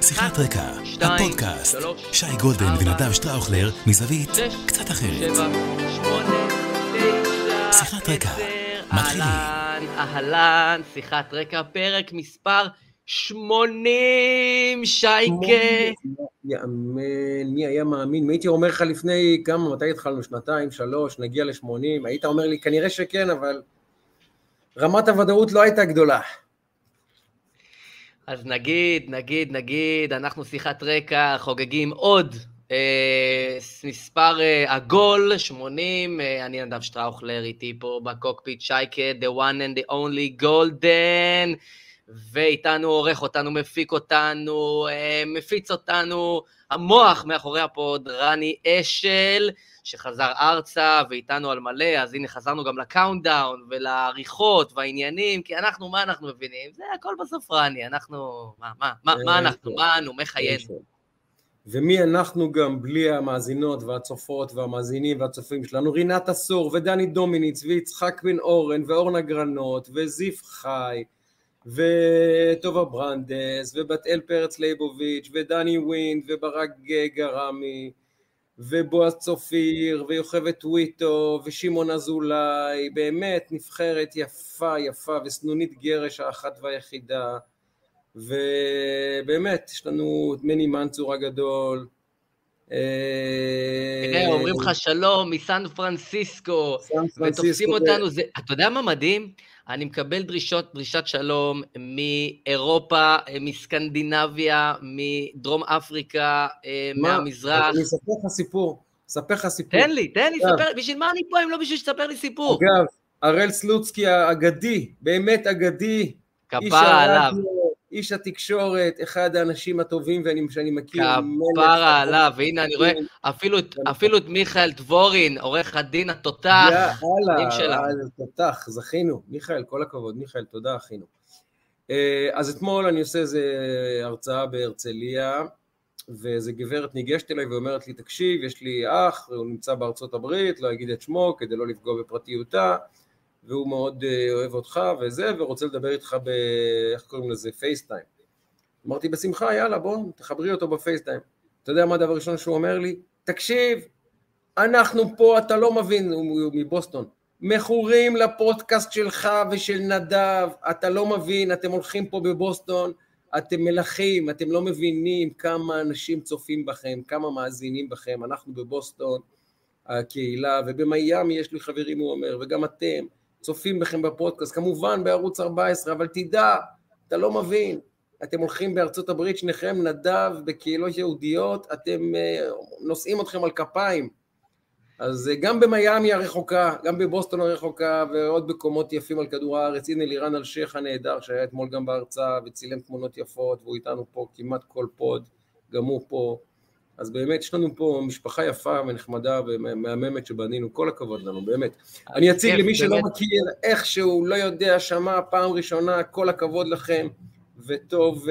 שיחת רקע, הפודקאסט, שי גולדן ונדב שטראוכלר מזווית קצת אחרת. שיחת רקע, מתחילים. אהלן, אהלן, שיחת רקע, פרק מספר 80, שייקה. יאמן, מי היה מאמין? מי הייתי אומר לך לפני כמה, מתי התחלנו? שנתיים, שלוש, נגיע ל-80? היית אומר לי, כנראה שכן, אבל רמת הוודאות לא הייתה גדולה. אז נגיד, נגיד, נגיד, אנחנו שיחת רקע, חוגגים עוד אה, מספר אה, עגול, 80, אה, אני נדב שטראוכלר, איתי פה בקוקפיט, שייקה, the one and the only Golden, ואיתנו עורך אותנו, מפיק אותנו, אה, מפיץ אותנו, המוח מאחורי הפוד, רני אשל, שחזר ארצה ואיתנו על מלא, אז הנה חזרנו גם ל countdown ולעריכות והעניינים, כי אנחנו, מה אנחנו מבינים? זה הכל בסוף רני, אנחנו, מה, מה, מה, מה אנחנו, מה אנו, מה חיינו? ומי אנחנו גם בלי המאזינות והצופות והמאזינים והצופים שלנו, רינת עשור ודני דומיניץ ויצחק בן אורן ואורנה גרנות וזיף חי וטובה ברנדס ובת אל פרץ ליבוביץ' ודני ווינד וברק גרמי ובועז צופיר ויוכבד טוויטו ושמעון אזולאי, באמת נבחרת יפה יפה וסנונית גרש האחת והיחידה ובאמת יש לנו את מני מנצור הגדול תראה, אומרים לך שלום מסן פרנסיסקו, ותופסים אותנו, אתה יודע מה מדהים? אני מקבל דרישות, דרישת שלום מאירופה, מסקנדינביה, מדרום אפריקה, מהמזרח. אני אספר לך סיפור, אספר לך סיפור. תן לי, תן לי, ספר, בשביל מה אני פה אם לא בשביל שתספר לי סיפור? אגב, הראל סלוצקי האגדי, באמת אגדי. כפרה עליו. איש התקשורת, אחד האנשים הטובים שאני מכיר. כפרה עליו, והנה אני רואה אפילו את מיכאל דבורין, עורך הדין התותח. יאללה, תותח, זכינו. מיכאל, כל הכבוד, מיכאל, תודה, אחינו. אז אתמול אני עושה איזה הרצאה בהרצליה, ואיזה גברת ניגשת אליי ואומרת לי, תקשיב, יש לי אח, הוא נמצא בארצות הברית, לא אגיד את שמו כדי לא לפגוע בפרטיותה. והוא מאוד אוהב אותך וזה, ורוצה לדבר איתך ב... איך קוראים לזה? פייסטיים. אמרתי, בשמחה, יאללה, בוא, תחברי אותו בפייסטיים. אתה יודע מה הדבר הראשון שהוא אומר לי? תקשיב, אנחנו פה, אתה לא מבין, הוא מבוסטון, מכורים לפודקאסט שלך ושל נדב, אתה לא מבין, אתם הולכים פה בבוסטון, אתם מלכים, אתם לא מבינים כמה אנשים צופים בכם, כמה מאזינים בכם, אנחנו בבוסטון, הקהילה, ובמיאמי יש לי חברים, הוא אומר, וגם אתם, צופים בכם בפודקאסט, כמובן בערוץ 14, אבל תדע, אתה לא מבין, אתם הולכים בארצות הברית, שניכם נדב בקהילות יהודיות, אתם נושאים אתכם על כפיים. אז גם במיאמי הרחוקה, גם בבוסטון הרחוקה, ועוד מקומות יפים על כדור הארץ, הנה לירן אלשיך הנהדר, שהיה אתמול גם בהרצאה, וצילם תמונות יפות, והוא איתנו פה כמעט כל פוד, גם הוא פה. אז באמת יש לנו פה משפחה יפה ונחמדה ומהממת שבנינו, כל הכבוד לנו, באמת. אני אציג למי שלא מכיר, איכשהו לא יודע, שמע פעם ראשונה, כל הכבוד לכם, וטוב,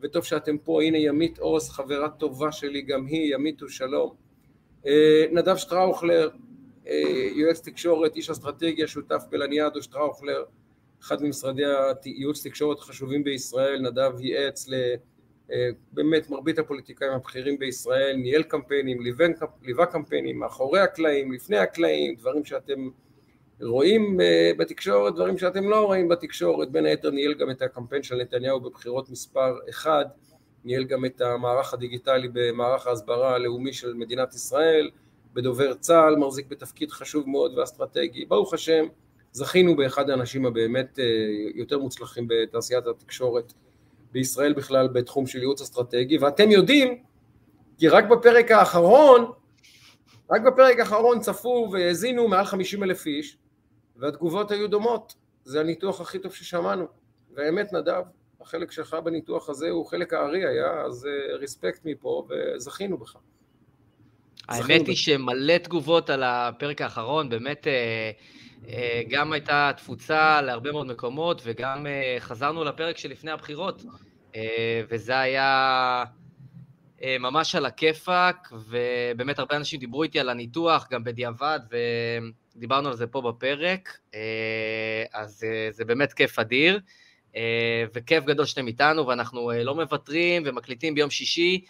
וטוב שאתם פה. הנה ימית עוז, חברה טובה שלי, גם היא, ימית ושלום. נדב שטראוכלר, יועץ תקשורת, איש אסטרטגיה, שותף בלניאדו שטראוכלר, אחד ממשרדי הייעוץ תקשורת החשובים בישראל, נדב ייעץ. באמת מרבית הפוליטיקאים הבכירים בישראל, ניהל קמפיינים, ליווה קמפיינים, מאחורי הקלעים, לפני הקלעים, דברים שאתם רואים בתקשורת, דברים שאתם לא רואים בתקשורת, בין היתר ניהל גם את הקמפיין של נתניהו בבחירות מספר אחד, ניהל גם את המערך הדיגיטלי במערך ההסברה הלאומי של מדינת ישראל, בדובר צה"ל, מחזיק בתפקיד חשוב מאוד ואסטרטגי, ברוך השם, זכינו באחד האנשים הבאמת יותר מוצלחים בתעשיית התקשורת בישראל בכלל בתחום של ייעוץ אסטרטגי, ואתם יודעים, כי רק בפרק האחרון, רק בפרק האחרון צפו והאזינו מעל 50 אלף איש, והתגובות היו דומות, זה הניתוח הכי טוב ששמענו, והאמת נדב, החלק שלך בניתוח הזה הוא חלק הארי היה, אז ריספקט מפה, וזכינו בך. האמת היא שמלא תגובות על הפרק האחרון, באמת גם הייתה תפוצה להרבה מאוד מקומות, וגם חזרנו לפרק שלפני הבחירות, וזה היה ממש על הכיפאק, ובאמת הרבה אנשים דיברו איתי על הניתוח, גם בדיעבד, ודיברנו על זה פה בפרק, אז זה באמת כיף אדיר. וכיף גדול שאתם איתנו, ואנחנו לא מוותרים ומקליטים ביום שישי,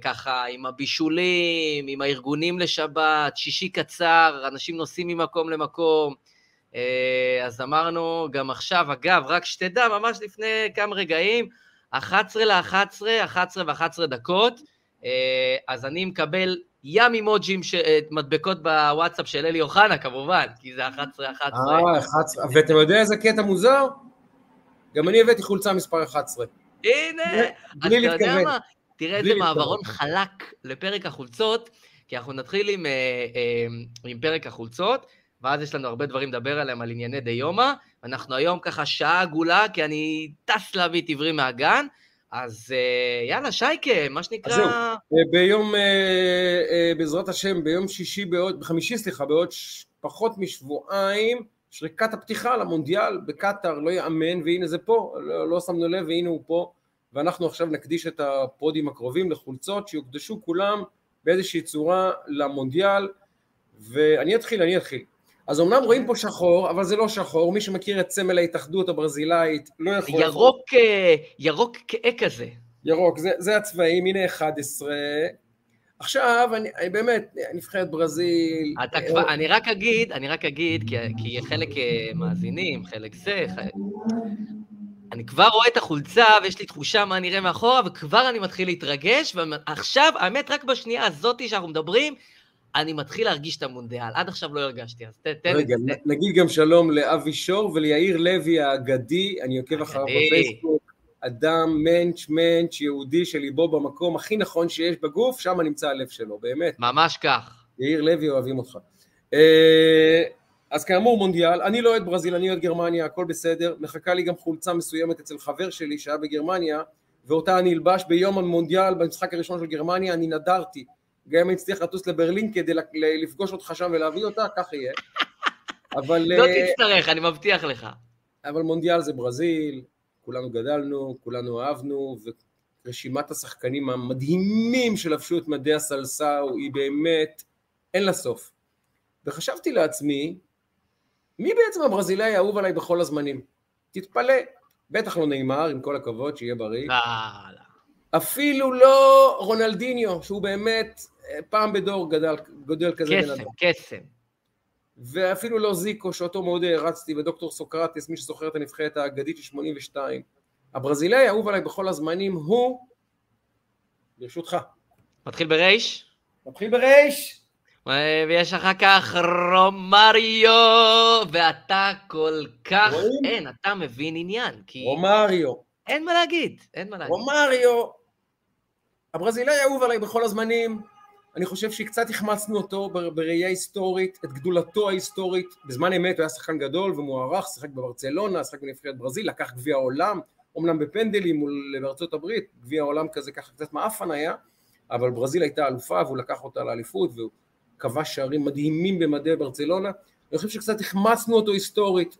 ככה עם הבישולים, עם הארגונים לשבת, שישי קצר, אנשים נוסעים ממקום למקום. אז אמרנו גם עכשיו, אגב, רק שתדע, ממש לפני כמה רגעים, 11 ל-11, 11 ו-11 דקות, אז אני מקבל ים אימוג'ים, ש... מדבקות בוואטסאפ של אלי אוחנה כמובן, כי זה 11-11. אה, 11, ואתם יודעים איזה קטע מוזר? גם אני הבאתי חולצה מספר 11. הנה. אתה יודע מה? תראה איזה מעברון חלק לפרק החולצות, כי אנחנו נתחיל עם, אה, אה, עם פרק החולצות, ואז יש לנו הרבה דברים לדבר עליהם, על ענייני דיומא. אנחנו היום ככה שעה עגולה, כי אני טס להביא את עברי מהגן, אז אה, יאללה, שייקה, מה שנקרא... אז זהו, אה, ביום, אה, בעזרת השם, ביום שישי, בעוד, בחמישי, סליחה, בעוד ש... פחות משבועיים, שריקת הפתיחה למונדיאל בקטאר, לא יאמן, והנה זה פה, לא, לא שמנו לב, והנה הוא פה, ואנחנו עכשיו נקדיש את הפודים הקרובים לחולצות שיוקדשו כולם באיזושהי צורה למונדיאל, ואני אתחיל, אני אתחיל. אז אמנם רואים פה שחור, אבל זה לא שחור, מי שמכיר את סמל ההתאחדות הברזילאית לא יכול... ירוק, אה, ירוק כהה כזה. ירוק, זה, זה הצבעים, הנה 11. עכשיו, אני, אני באמת, נבחרת ברזיל... אתה אה, כבר, אני רק אגיד, אני רק אגיד, כי, כי חלק אה, מאזינים, חלק זה, חלק... אני כבר רואה את החולצה ויש לי תחושה מה נראה מאחורה, וכבר אני מתחיל להתרגש, ועכשיו, האמת, רק בשנייה הזאתי שאנחנו מדברים, אני מתחיל להרגיש את המונדיאל, עד עכשיו לא הרגשתי, אז תן... רגע, תן. נגיד גם שלום לאבי שור וליאיר לוי האגדי, אני עוקב אחריו בפייסבוק, אדם מענץ' מענץ' יהודי שליבו במקום הכי נכון שיש בגוף, שם נמצא הלב שלו, באמת. ממש כך. יאיר לוי, אוהבים אותך. אז כאמור מונדיאל, אני לא אוהד ברזיל, אני אוהד גרמניה, הכל בסדר, מחכה לי גם חולצה מסוימת אצל חבר שלי שהיה בגרמניה, ואותה אני אלבש ביום המונדיאל, במשחק הראשון של גרמניה, אני נדרתי גם אם אני אצליח לטוס לברלין כדי לפגוש אותך שם ולהביא אותה, כך יהיה. אבל... לא אה, תצטרך, אני מבטיח לך. אבל מונדיאל זה ברזיל, כולנו גדלנו, כולנו אהבנו, ורשימת השחקנים המדהימים שלבשו את מדי הסלסאו היא באמת, אין לה סוף. וחשבתי לעצמי, מי בעצם הברזילאי האהוב עליי בכל הזמנים? תתפלא, בטח לא נאמר, עם כל הכבוד, שיהיה בריא. לא, לא. אפילו לא רונלדיניו, שהוא באמת פעם בדור גדל, גודל כזה בן אדם. קסם, קסם. ואפילו לא זיקו, שאותו מאוד הערצתי, ודוקטור סוקרטס, מי שזוכר את הנבחרת האגדית של 82. הברזילאי האהוב עליי בכל הזמנים הוא, ברשותך. מתחיל ברייש? מתחיל ברייש. ויש אחר כך רומריו, ואתה כל כך, רואים? אין, אתה מבין עניין. כי... רומריו. אין מה להגיד, אין מה להגיד. רומריו, הברזילאי האהוב עליי בכל הזמנים, אני חושב שקצת החמצנו אותו בראייה היסטורית, את גדולתו ההיסטורית, בזמן אמת הוא היה שחקן גדול ומוערך, שיחק בברצלונה, שיחק בנבחרת ברזיל, לקח גביע העולם, אומנם בפנדלים מול ארצות הברית, גביע העולם כזה ככה קצת מעפן היה, אבל ברזיל הייתה אלופה והוא לקח אותה לאליפות והוא כבש שערים מדהימים במדי ברצלונה, אני חושב שקצת החמצנו אותו היסטורית,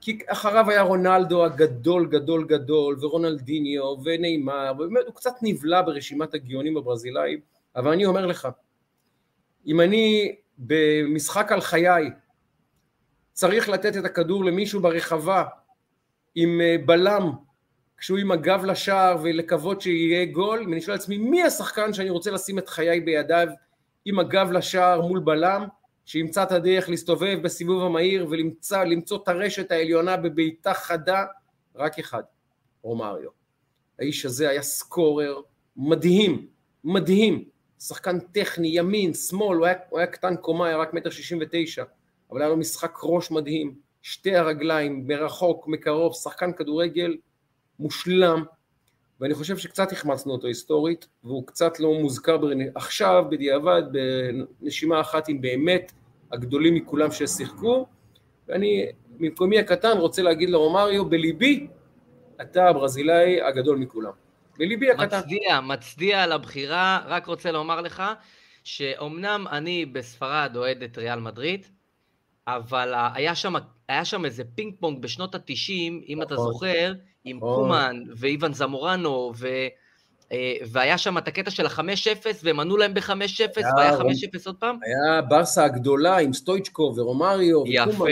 כי אחריו היה רונלדו הגדול גדול גדול ורונלדיניו ונאמר, ובאמת הוא קצת נבלע ברשימת הגאונים הברזילאים. אבל אני אומר לך, אם אני במשחק על חיי צריך לתת את הכדור למישהו ברחבה עם אה, בלם כשהוא עם הגב לשער ולקוות שיהיה גול, אם אני שואל לעצמי מי השחקן שאני רוצה לשים את חיי בידיו עם הגב לשער מול בלם שימצא את הדרך להסתובב בסיבוב המהיר ולמצוא את הרשת העליונה בבעיטה חדה, רק אחד, רומאריו. האיש הזה היה סקורר מדהים, מדהים, שחקן טכני, ימין, שמאל, הוא היה, הוא היה קטן קומה, היה רק מטר שישים ותשע, אבל היה לו משחק ראש מדהים, שתי הרגליים, מרחוק, מקרוב, שחקן כדורגל מושלם, ואני חושב שקצת החמצנו אותו היסטורית, והוא קצת לא מוזכר ברנ... עכשיו, בדיעבד, בנשימה אחת עם באמת הגדולים מכולם ששיחקו, ואני ממקומי הקטן רוצה להגיד לרומריו, בליבי אתה הברזילאי הגדול מכולם. בליבי הקטן. מצדיע, מצדיע על הבחירה, רק רוצה לומר לך שאומנם אני בספרד אוהד את ריאל מדריד, אבל היה שם, היה שם איזה פינג פונג בשנות התשעים, אם אתה נכון. זוכר, עם נכון. קומן ואיוון זמורנו, ו... אה, והיה שם את הקטע של ה-5-0, והם ענו להם ב-5-0, והיה 5-0 עוד פעם. היה ברסה הגדולה עם סטויצ'קו ורומריו יפה.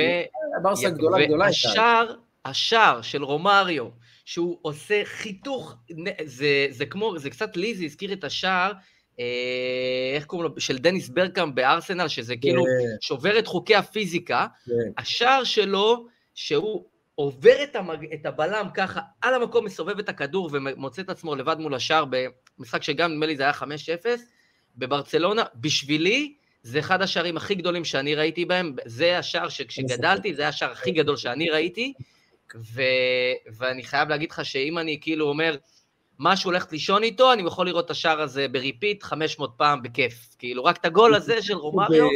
ברסה הגדולה גדולה הייתה. והשאר, השער של רומריו, שהוא עושה חיתוך, זה, זה כמו, זה קצת לי, זה הזכיר את השער, אה, איך קוראים לו, של דניס ברקאם בארסנל, שזה כאילו כן. שובר את חוקי הפיזיקה. כן. השער שלו, שהוא עובר את, המג... את הבלם ככה, על המקום מסובב את הכדור ומוצא את עצמו לבד מול השער במשחק שגם נדמה לי זה היה 5-0, בברצלונה, בשבילי זה אחד השערים הכי גדולים שאני ראיתי בהם, זה השער שכשגדלתי, זה השער הכי גדול שאני ראיתי, ו... ואני חייב להגיד לך שאם אני כאילו אומר, משהו הולך לישון איתו, אני יכול לראות את השער הזה ב repeat 500 פעם בכיף. כאילו, רק את הגול הזה של רומריו.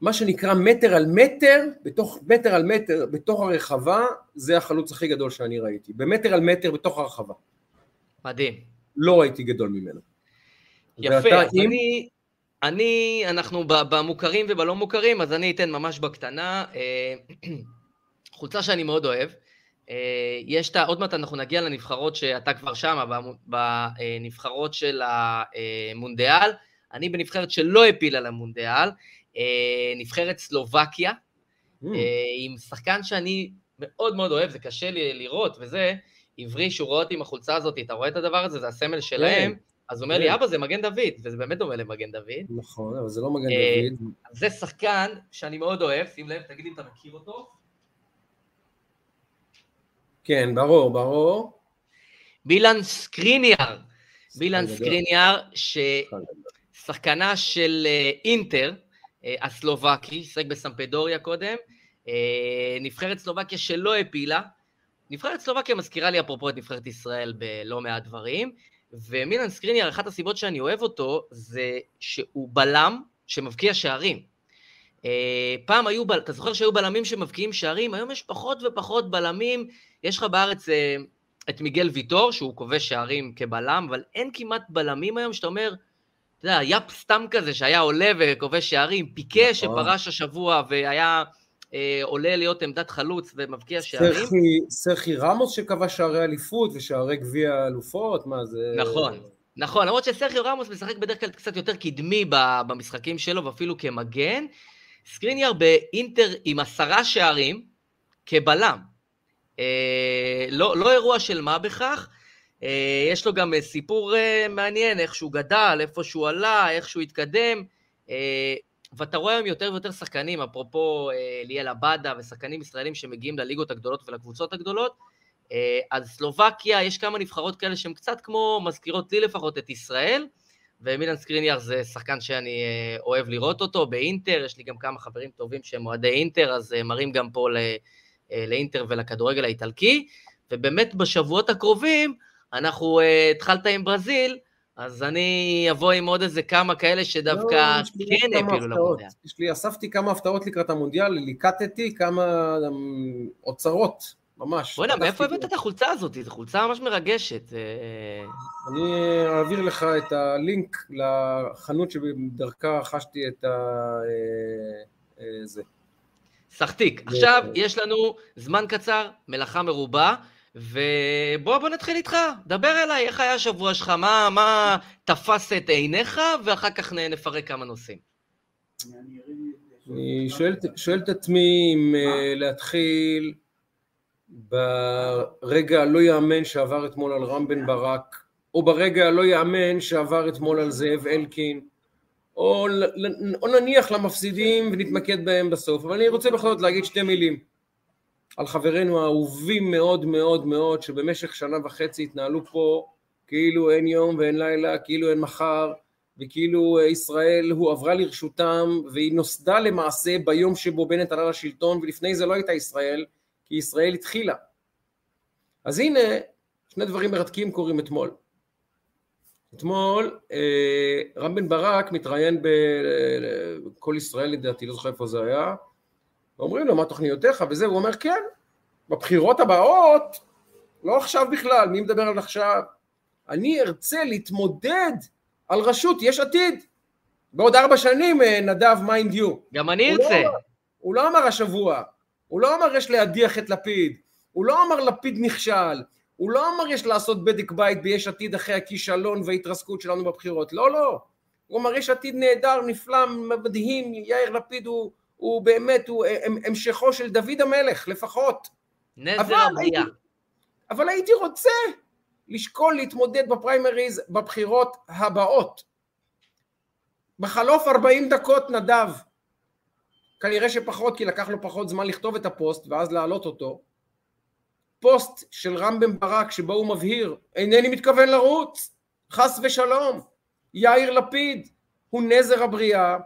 מה שנקרא מטר על מטר, בתוך מטר על מטר, בתוך הרחבה, זה החלוץ הכי גדול שאני ראיתי. במטר על מטר בתוך הרחבה. מדהים. לא ראיתי גדול ממנו. יפה, אז עם... אני, אני, אנחנו במוכרים ובלא מוכרים, אז אני אתן ממש בקטנה. אה, חולצה שאני מאוד אוהב. אה, יש את ה... עוד מעט אנחנו נגיע לנבחרות שאתה כבר שם, בנבחרות של המונדיאל. אני בנבחרת שלא הפילה למונדיאל. אה, נבחרת סלובקיה, mm. עם שחקן שאני מאוד מאוד אוהב, זה קשה לי לראות, וזה עברי שהוא רואה אותי עם החולצה הזאת, אתה רואה את הדבר הזה, זה הסמל שלהם, כן. אז הוא אומר לי, כן. אבא, זה מגן דוד, וזה באמת דומה למגן דוד. נכון, אבל זה לא מגן אה, דוד. זה שחקן שאני מאוד אוהב, שים לב, תגיד אם אתה מכיר אותו. כן, ברור, ברור. מילן סקריניאר. מילן סקריניאר, ששחקנה של אינטר, אה, הסלובקי, שיחק בסמפדוריה קודם, אה, נבחרת סלובקיה שלא העפילה, נבחרת סלובקיה מזכירה לי אפרופו את נבחרת ישראל בלא מעט דברים, ומילן סקריניאר, אחת הסיבות שאני אוהב אותו, זה שהוא בלם שמבקיע שערים. אה, פעם היו, אתה זוכר שהיו בלמים שמבקיעים שערים? היום יש פחות ופחות בלמים, יש לך בארץ את מיגל ויטור, שהוא כובש שערים כבלם, אבל אין כמעט בלמים היום שאתה אומר, אתה יודע, יאפ סתם כזה שהיה עולה וכובש שערים, פיקה נכון. שפרש השבוע והיה אה, עולה להיות עמדת חלוץ ומבקיע שערים. סרחי רמוס שכבש שערי אליפות ושערי גביע אלופות, מה זה... נכון, נכון, למרות שסרחי רמוס משחק בדרך כלל קצת יותר קדמי במשחקים שלו ואפילו כמגן. סקריניאר באינטר עם עשרה שערים כבלם. אה, לא, לא אירוע של מה בכך, אה, יש לו גם אה, סיפור אה, מעניין, איך שהוא גדל, איפה שהוא עלה, איך שהוא התקדם, ואתה רואה היום יותר ויותר שחקנים, אפרופו ליאל עבאדה ושחקנים ישראלים שמגיעים לליגות הגדולות ולקבוצות הגדולות, אז סלובקיה, יש כמה נבחרות כאלה שהן קצת כמו, מזכירות לי לפחות את ישראל, ומילן סקריניאר זה שחקן שאני אוהב לראות אותו באינטר, יש לי גם כמה חברים טובים שהם אוהדי אינטר, אז מראים גם פה לאינטר ולכדורגל האיטלקי, ובאמת בשבועות הקרובים, אנחנו, התחלת עם ברזיל, אז אני אבוא עם עוד איזה כמה כאלה שדווקא לא, כן העפילו למונדיאל. יש לי, אספתי כמה הפתעות לקראת המונדיאל, ליקטתי כמה um, אוצרות, ממש. בוא'נה, מאיפה הבאת את החולצה הזאת? זו חולצה ממש מרגשת. אה. אני אעביר לך את הלינק לחנות שבדרכה חשתי את ה... אה, זה. סחטיק. עכשיו יש לנו זמן קצר, מלאכה מרובה. ובוא בוא נתחיל איתך, דבר אליי, איך היה השבוע שלך, מה, מה תפס את עיניך, ואחר כך נפרק כמה נושאים. אני שואל, שואל את עצמי אם להתחיל ברגע הלא יאמן שעבר אתמול על רם בן ברק, או ברגע הלא יאמן שעבר אתמול על זאב אלקין, או, או נניח למפסידים ונתמקד בהם בסוף, אבל אני רוצה בכל זאת להגיד שתי מילים. על חברינו האהובים מאוד מאוד מאוד, שבמשך שנה וחצי התנהלו פה כאילו אין יום ואין לילה, כאילו אין מחר, וכאילו אה, ישראל הועברה לרשותם, והיא נוסדה למעשה ביום שבו בנט עלה לשלטון, ולפני זה לא הייתה ישראל, כי ישראל התחילה. אז הנה, שני דברים מרתקים קורים אתמול. אתמול אה, רם בן ברק מתראיין בכל ישראל לדעתי, לא זוכר איפה זה היה, ואומרים לו מה תוכניותיך וזה, הוא אומר כן, בבחירות הבאות, לא עכשיו בכלל, מי מדבר על עכשיו? אני ארצה להתמודד על ראשות יש עתיד. בעוד ארבע שנים, אה, נדב, mind you. גם אני לא ארצה. לא, הוא לא אמר השבוע, הוא לא אמר יש להדיח את לפיד, הוא לא אמר לפיד נכשל, הוא לא אמר יש לעשות בדק בית ביש עתיד אחרי הכישלון וההתרסקות שלנו בבחירות, לא, לא. הוא אמר יש עתיד נהדר, נפלא, מדהים, יאיר לפיד הוא הוא באמת, הוא המשכו של דוד המלך לפחות, נזר הבריאה. אבל הייתי רוצה לשקול להתמודד בפריימריז בבחירות הבאות. בחלוף 40 דקות נדב, כנראה שפחות כי לקח לו פחות זמן לכתוב את הפוסט ואז להעלות אותו, פוסט של רם בן ברק שבו הוא מבהיר אינני מתכוון לרוץ חס ושלום. יאיר לפיד הוא נזר הבריאה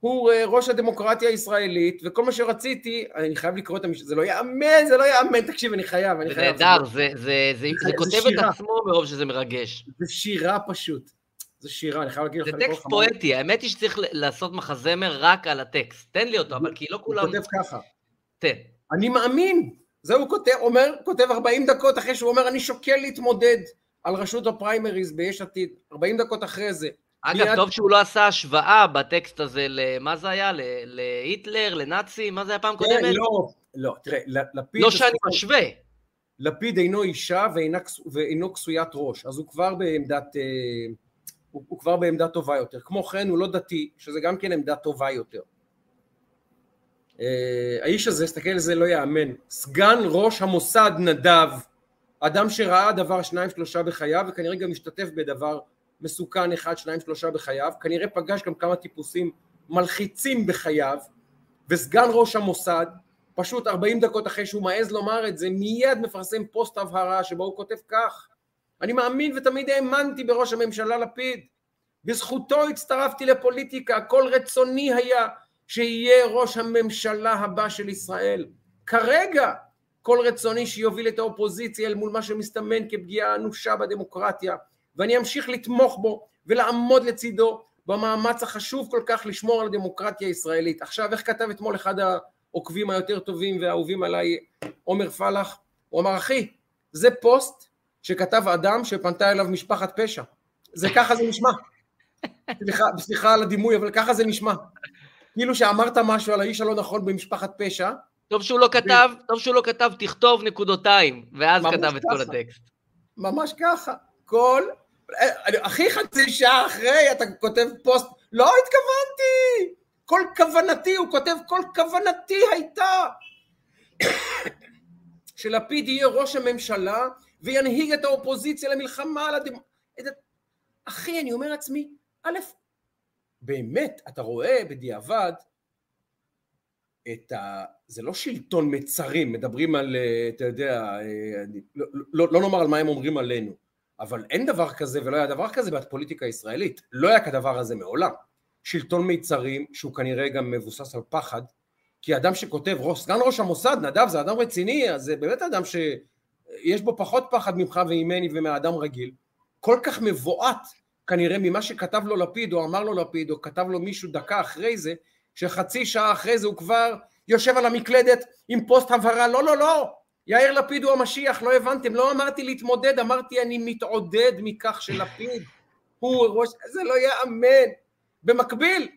הוא אה, ראש הדמוקרטיה הישראלית וכל מה שרציתי אני חייב לקרוא את המשפט זה לא יאמן זה לא יאמן תקשיב אני חייב אני חייב. זה נהדר זה, זה, זה, זה כותב את עצמו מרוב שזה מרגש. זה שירה פשוט זה שירה, אני חייב להגיד לך... זה טקסט פואטי, האמת היא שצריך לעשות מחזמר רק על הטקסט. תן לי אותו, אבל כי לא כולם... הוא כותב ככה. תן. אני מאמין זה הוא כותב, אומר, כותב 40 דקות אחרי שהוא אומר אני שוקל להתמודד על רשות הפריימריז ביש עתיד, 40 דקות אחרי זה. אגב, מיד... טוב שהוא לא עשה השוואה בטקסט הזה למה זה היה? להיטלר, לנאצי? מה זה היה פעם כן, קודמת? לא, לא, תראה, לפיד... לא שאני משווה. לפיד אינו אישה ואינו כסוית ראש, אז הוא כבר בעמדת... אה, הוא, הוא כבר בעמדה טובה יותר. כמו כן, הוא לא דתי, שזה גם כן עמדה טובה יותר. אה, האיש הזה, תסתכל על זה, לא יאמן. סגן ראש המוסד נדב, אדם שראה דבר שניים שלושה בחייו וכנראה גם השתתף בדבר מסוכן אחד שניים שלושה בחייו, כנראה פגש גם כמה טיפוסים מלחיצים בחייו, וסגן ראש המוסד, פשוט 40 דקות אחרי שהוא מעז לומר את זה, מיד מפרסם פוסט הבהרה שבו הוא כותב כך: אני מאמין ותמיד האמנתי בראש הממשלה לפיד, בזכותו הצטרפתי לפוליטיקה, כל רצוני היה שיהיה ראש הממשלה הבא של ישראל. כרגע כל רצוני שיוביל את האופוזיציה אל מול מה שמסתמן כפגיעה אנושה בדמוקרטיה ואני אמשיך לתמוך בו ולעמוד לצידו במאמץ החשוב כל כך לשמור על הדמוקרטיה הישראלית. עכשיו איך כתב אתמול אחד העוקבים היותר טובים והאהובים עליי עומר פלח? הוא אמר אחי זה פוסט שכתב אדם שפנתה אליו משפחת פשע. זה ככה זה נשמע. סליחה, סליחה על הדימוי אבל ככה זה נשמע. כאילו שאמרת משהו על האיש הלא נכון במשפחת פשע. טוב שהוא לא כתב. טוב שהוא לא כתב תכתוב נקודותיים, ואז כתב. את כל הטקסט. ממש ככה. כל, הכי חצי שעה אחרי אתה כותב פוסט, לא התכוונתי! כל כוונתי, הוא כותב כל כוונתי הייתה שלפיד יהיה ראש הממשלה וינהיג את האופוזיציה למלחמה על הדמ... אחי, אני אומר לעצמי, א', באמת, אתה רואה בדיעבד את ה... זה לא שלטון מצרים, מדברים על, אה, אתה יודע, אה, לא, לא, לא נאמר על מה הם אומרים עלינו, אבל אין דבר כזה ולא היה דבר כזה בפוליטיקה הישראלית, לא היה כדבר הזה מעולם. שלטון מיצרים, שהוא כנראה גם מבוסס על פחד, כי אדם שכותב, סגן ראש המוסד, נדב זה אדם רציני, אז זה באמת אדם שיש בו פחות פחד ממך וממני ומאדם רגיל, כל כך מבועת כנראה ממה שכתב לו לפיד או אמר לו לפיד או כתב לו מישהו דקה אחרי זה שחצי שעה אחרי זה הוא כבר יושב על המקלדת עם פוסט הבהרה לא לא לא יאיר לפיד הוא המשיח לא הבנתם לא אמרתי להתמודד אמרתי אני מתעודד מכך שלפיד הוא ראש זה לא יאמן. במקביל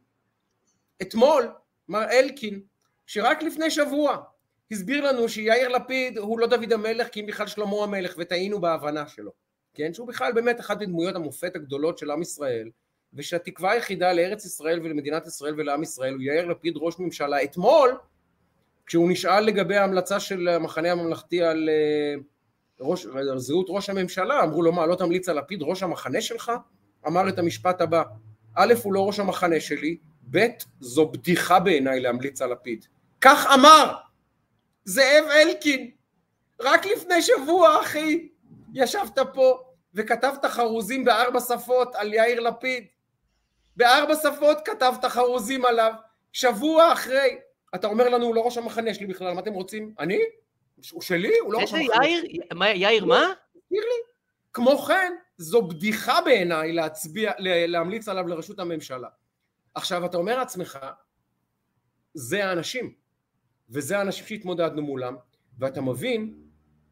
אתמול מר אלקין שרק לפני שבוע הסביר לנו שיאיר לפיד הוא לא דוד המלך כי אם בכלל שלמה המלך וטעינו בהבנה שלו כן, שהוא בכלל באמת אחת מדמויות המופת הגדולות של עם ישראל, ושהתקווה היחידה לארץ ישראל ולמדינת ישראל ולעם ישראל הוא יאיר לפיד ראש ממשלה. אתמול, כשהוא נשאל לגבי ההמלצה של המחנה הממלכתי על, אה, ראש, על זהות ראש הממשלה, אמרו לו מה, לא תמליץ על לפיד ראש המחנה שלך? אמר את המשפט הבא, א', הוא לא ראש המחנה שלי, ב', זו בדיחה בעיניי להמליץ על לפיד. כך אמר זאב אלקין, רק לפני שבוע, אחי. ישבת פה וכתבת חרוזים בארבע שפות על יאיר לפיד. בארבע שפות כתבת חרוזים עליו, שבוע אחרי. אתה אומר לנו, הוא לא ראש המחנה שלי בכלל, מה אתם רוצים? אני? הוא שלי? הוא לא ראש המחנה. יאיר? מה, יאיר מה? תזכיר לי. כמו כן, זו בדיחה בעיניי להצביע, להמליץ עליו לראשות הממשלה. עכשיו, אתה אומר לעצמך, זה האנשים, וזה האנשים שהתמודדנו מולם, ואתה מבין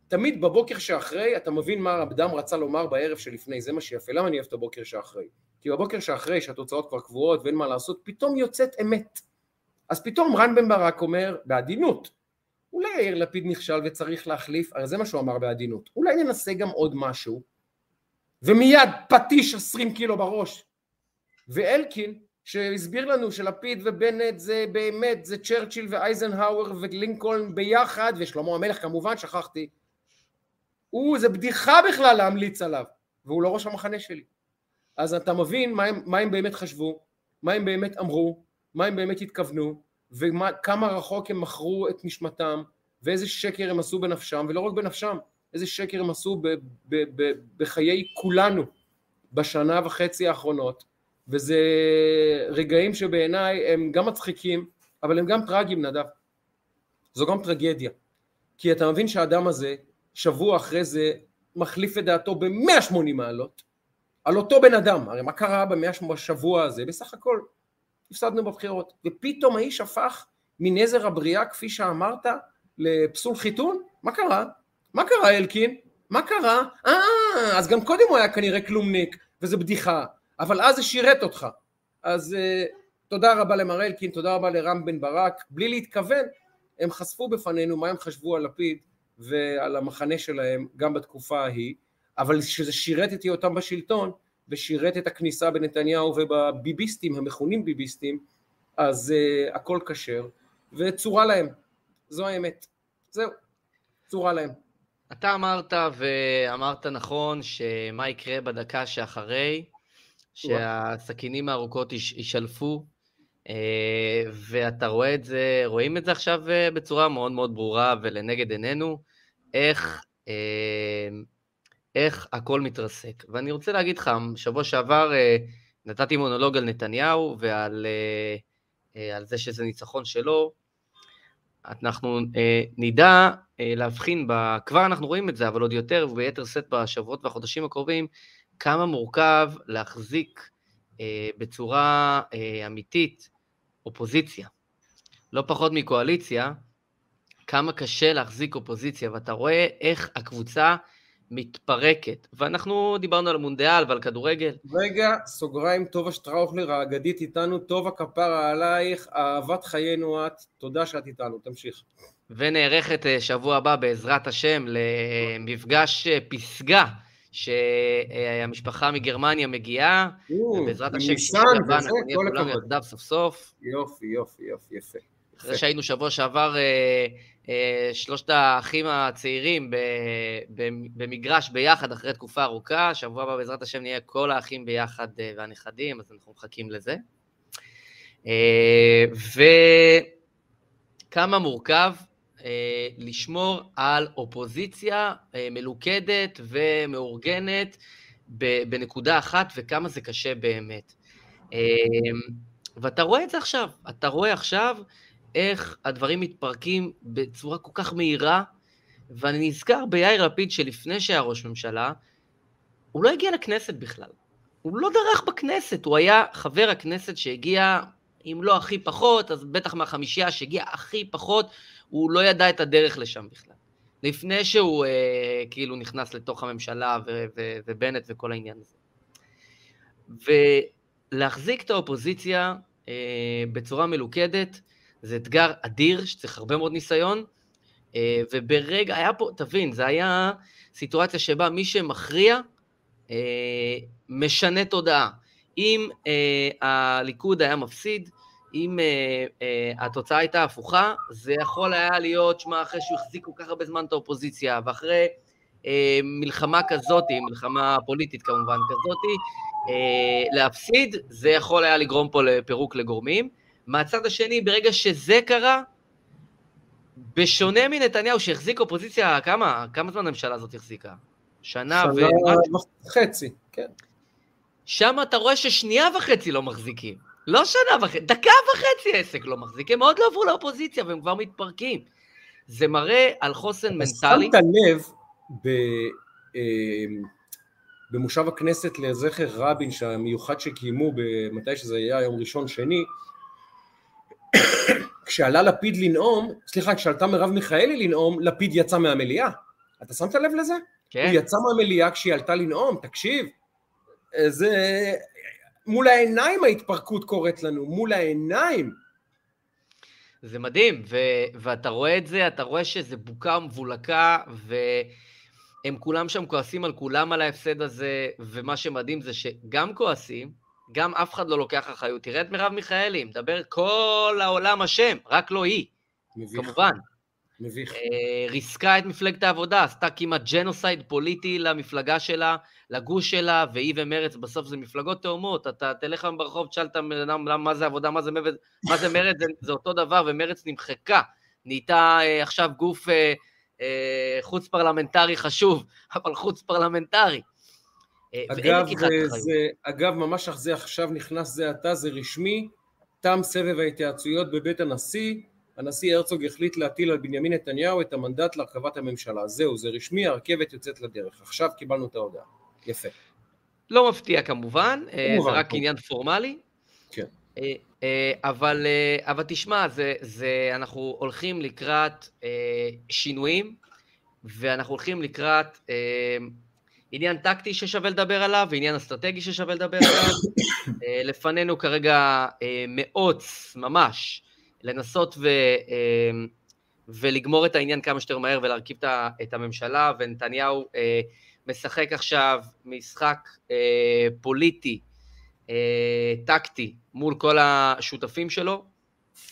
תמיד בבוקר שאחרי אתה מבין מה אדם רצה לומר בערב שלפני, זה מה שיפה. למה אני אוהב את הבוקר שאחרי? כי בבוקר שאחרי שהתוצאות כבר קבועות ואין מה לעשות, פתאום יוצאת אמת. אז פתאום רן בן ברק אומר, בעדינות, אולי יאיר לפיד נכשל וצריך להחליף, הרי זה מה שהוא אמר בעדינות, אולי ננסה גם עוד משהו, ומיד פטיש עשרים קילו בראש. ואלקין, שהסביר לנו שלפיד ובנט זה באמת, זה צ'רצ'יל ואייזנהאואר ולינקולן ביחד, ושלמה המלך כמובן, שכחתי. הוא, זה בדיחה בכלל להמליץ עליו, והוא לא ראש המחנה שלי. אז אתה מבין מה הם, מה הם באמת חשבו, מה הם באמת אמרו, מה הם באמת התכוונו, וכמה רחוק הם מכרו את נשמתם, ואיזה שקר הם עשו בנפשם, ולא רק בנפשם, איזה שקר הם עשו ב, ב, ב, בחיי כולנו בשנה וחצי האחרונות, וזה רגעים שבעיניי הם גם מצחיקים, אבל הם גם טרגיים נדב. זו גם טרגדיה. כי אתה מבין שהאדם הזה, שבוע אחרי זה, מחליף את דעתו ב-180 מעלות, על אותו בן אדם, הרי מה קרה בשבוע הזה? בסך הכל הפסדנו בבחירות, ופתאום האיש הפך מנזר הבריאה, כפי שאמרת, לפסול חיתון? מה קרה? מה קרה אלקין? מה קרה? אה, אז גם קודם הוא היה כנראה כלומניק, וזה בדיחה, אבל אז זה שירת אותך. אז uh, תודה רבה למר אלקין, תודה רבה לרם בן ברק, בלי להתכוון, הם חשפו בפנינו מה הם חשבו על לפיד ועל המחנה שלהם גם בתקופה ההיא, אבל שזה שירת את היותם בשלטון ושירת את הכניסה בנתניהו ובביביסטים, המכונים ביביסטים, אז uh, הכל כשר, וצורה להם, זו האמת. זהו, צורה להם. אתה אמרת, ואמרת נכון, שמה יקרה בדקה שאחרי, שהסכינים הארוכות יישלפו, אה, ואתה רואה את זה, רואים את זה עכשיו אה, בצורה מאוד מאוד ברורה ולנגד עינינו, איך, אה, איך הכל מתרסק. ואני רוצה להגיד לך, שבוע שעבר נתתי מונולוג על נתניהו ועל על זה שזה ניצחון שלו, אנחנו אה, נדע אה, להבחין, ב, כבר אנחנו רואים את זה, אבל עוד יותר וביתר שאת בשבועות והחודשים הקרובים, כמה מורכב להחזיק אה, בצורה אה, אמיתית אופוזיציה. לא פחות מקואליציה, כמה קשה להחזיק אופוזיציה, ואתה רואה איך הקבוצה מתפרקת. ואנחנו דיברנו על המונדיאל ועל כדורגל. רגע, סוגריים, טובה שטראוכלר האגדית איתנו, טובה כפרה עלייך, אהבת חיינו את, תודה שאת איתנו, תמשיך. ונערכת אה, שבוע הבא בעזרת השם למפגש אה, פסגה. שהמשפחה מגרמניה מגיעה, ובעזרת השם, ניסן כל הכבוד. סוף סוף. יופי, יופי, יופי, יפה. אחרי שהיינו שבוע שעבר אה, אה, שלושת האחים הצעירים במגרש ביחד אחרי תקופה ארוכה, שבוע הבא בעזרת השם נהיה כל האחים ביחד אה, והנכדים, אז אנחנו מחכים לזה. וכמה מורכב לשמור על אופוזיציה מלוכדת ומאורגנת בנקודה אחת, וכמה זה קשה באמת. ואתה רואה את זה עכשיו, אתה רואה עכשיו איך הדברים מתפרקים בצורה כל כך מהירה, ואני נזכר ביאיר לפיד שלפני שהיה ראש ממשלה, הוא לא הגיע לכנסת בכלל. הוא לא דרך בכנסת, הוא היה חבר הכנסת שהגיע, אם לא הכי פחות, אז בטח מהחמישייה שהגיע הכי פחות, הוא לא ידע את הדרך לשם בכלל. לפני שהוא אה, כאילו נכנס לתוך הממשלה ו- ו- ובנט וכל העניין הזה. ולהחזיק את האופוזיציה אה, בצורה מלוכדת, זה אתגר אדיר, שצריך הרבה מאוד ניסיון, אה, וברגע, היה פה, תבין, זה היה סיטואציה שבה מי שמכריע, אה, משנה תודעה. אם אה, הליכוד היה מפסיד, אם התוצאה הייתה הפוכה, זה יכול היה להיות, שמע, אחרי שהוא החזיק כל כך הרבה זמן את האופוזיציה, ואחרי מלחמה כזאתי, מלחמה פוליטית כמובן כזאתי, להפסיד, זה יכול היה לגרום פה לפירוק לגורמים. מהצד השני, ברגע שזה קרה, בשונה מנתניהו שהחזיק אופוזיציה, כמה, כמה זמן הממשלה הזאת החזיקה? שנה, שנה וחצי, כן. שם אתה רואה ששנייה וחצי לא מחזיקים. לא שנה וחצי, דקה וחצי עסק לא מחזיק, הם עוד לא עברו לאופוזיציה והם כבר מתפרקים. זה מראה על חוסן מנטלי. שמת לב ב, אה, במושב הכנסת לזכר רבין, המיוחד שקיימו, מתי שזה היה יום ראשון שני, כשעלה לפיד לנאום, סליחה, כשעלתה מרב מיכאלי לנאום, לפיד יצא מהמליאה. אתה שמת לב לזה? כן. הוא יצא מהמליאה כשהיא עלתה לנאום, תקשיב. זה... מול העיניים ההתפרקות קורית לנו, מול העיניים. זה מדהים, ו- ואתה רואה את זה, אתה רואה שזה בוקה מבולקה, והם כולם שם כועסים על כולם על ההפסד הזה, ומה שמדהים זה שגם כועסים, גם אף אחד לא לוקח אחריות. תראה את מרב מיכאלי, מדבר כל העולם אשם, רק לא היא, מביך. כמובן. מביך. אה, ריסקה את מפלגת העבודה, עשתה כמעט ג'נוסייד פוליטי למפלגה שלה, לגוש שלה, והיא ומרץ בסוף זה מפלגות תאומות. אתה תלך היום ברחוב, תשאל את הבן אדם מה זה עבודה, מה זה מה זה מרצ, זה, זה אותו דבר, ומרצ נמחקה. נהייתה אה, עכשיו גוף אה, אה, חוץ פרלמנטרי חשוב, אבל חוץ פרלמנטרי. אה, אגב, זה, אגב, ממש זה עכשיו נכנס זה עתה, זה רשמי, תם סבב ההתייעצויות בבית הנשיא, הנשיא הרצוג החליט להטיל על בנימין נתניהו את המנדט להרכבת הממשלה. זהו, זה רשמי, הרכבת יוצאת לדרך. עכשיו קיבלנו את ההודעה. יפה. לא מפתיע כמובן, אה, כמובן זה רק כמובן. עניין פורמלי. כן. אבל, אבל תשמע, זה, זה, אנחנו הולכים לקראת שינויים, ואנחנו הולכים לקראת עניין טקטי ששווה לדבר עליו, ועניין אסטרטגי ששווה לדבר עליו. אה, לפנינו כרגע אה, מאוץ ממש לנסות ו, אה, ולגמור את העניין כמה שיותר מהר ולהרכיב את הממשלה, ונתניהו משחק עכשיו משחק פוליטי, טקטי, מול כל השותפים שלו,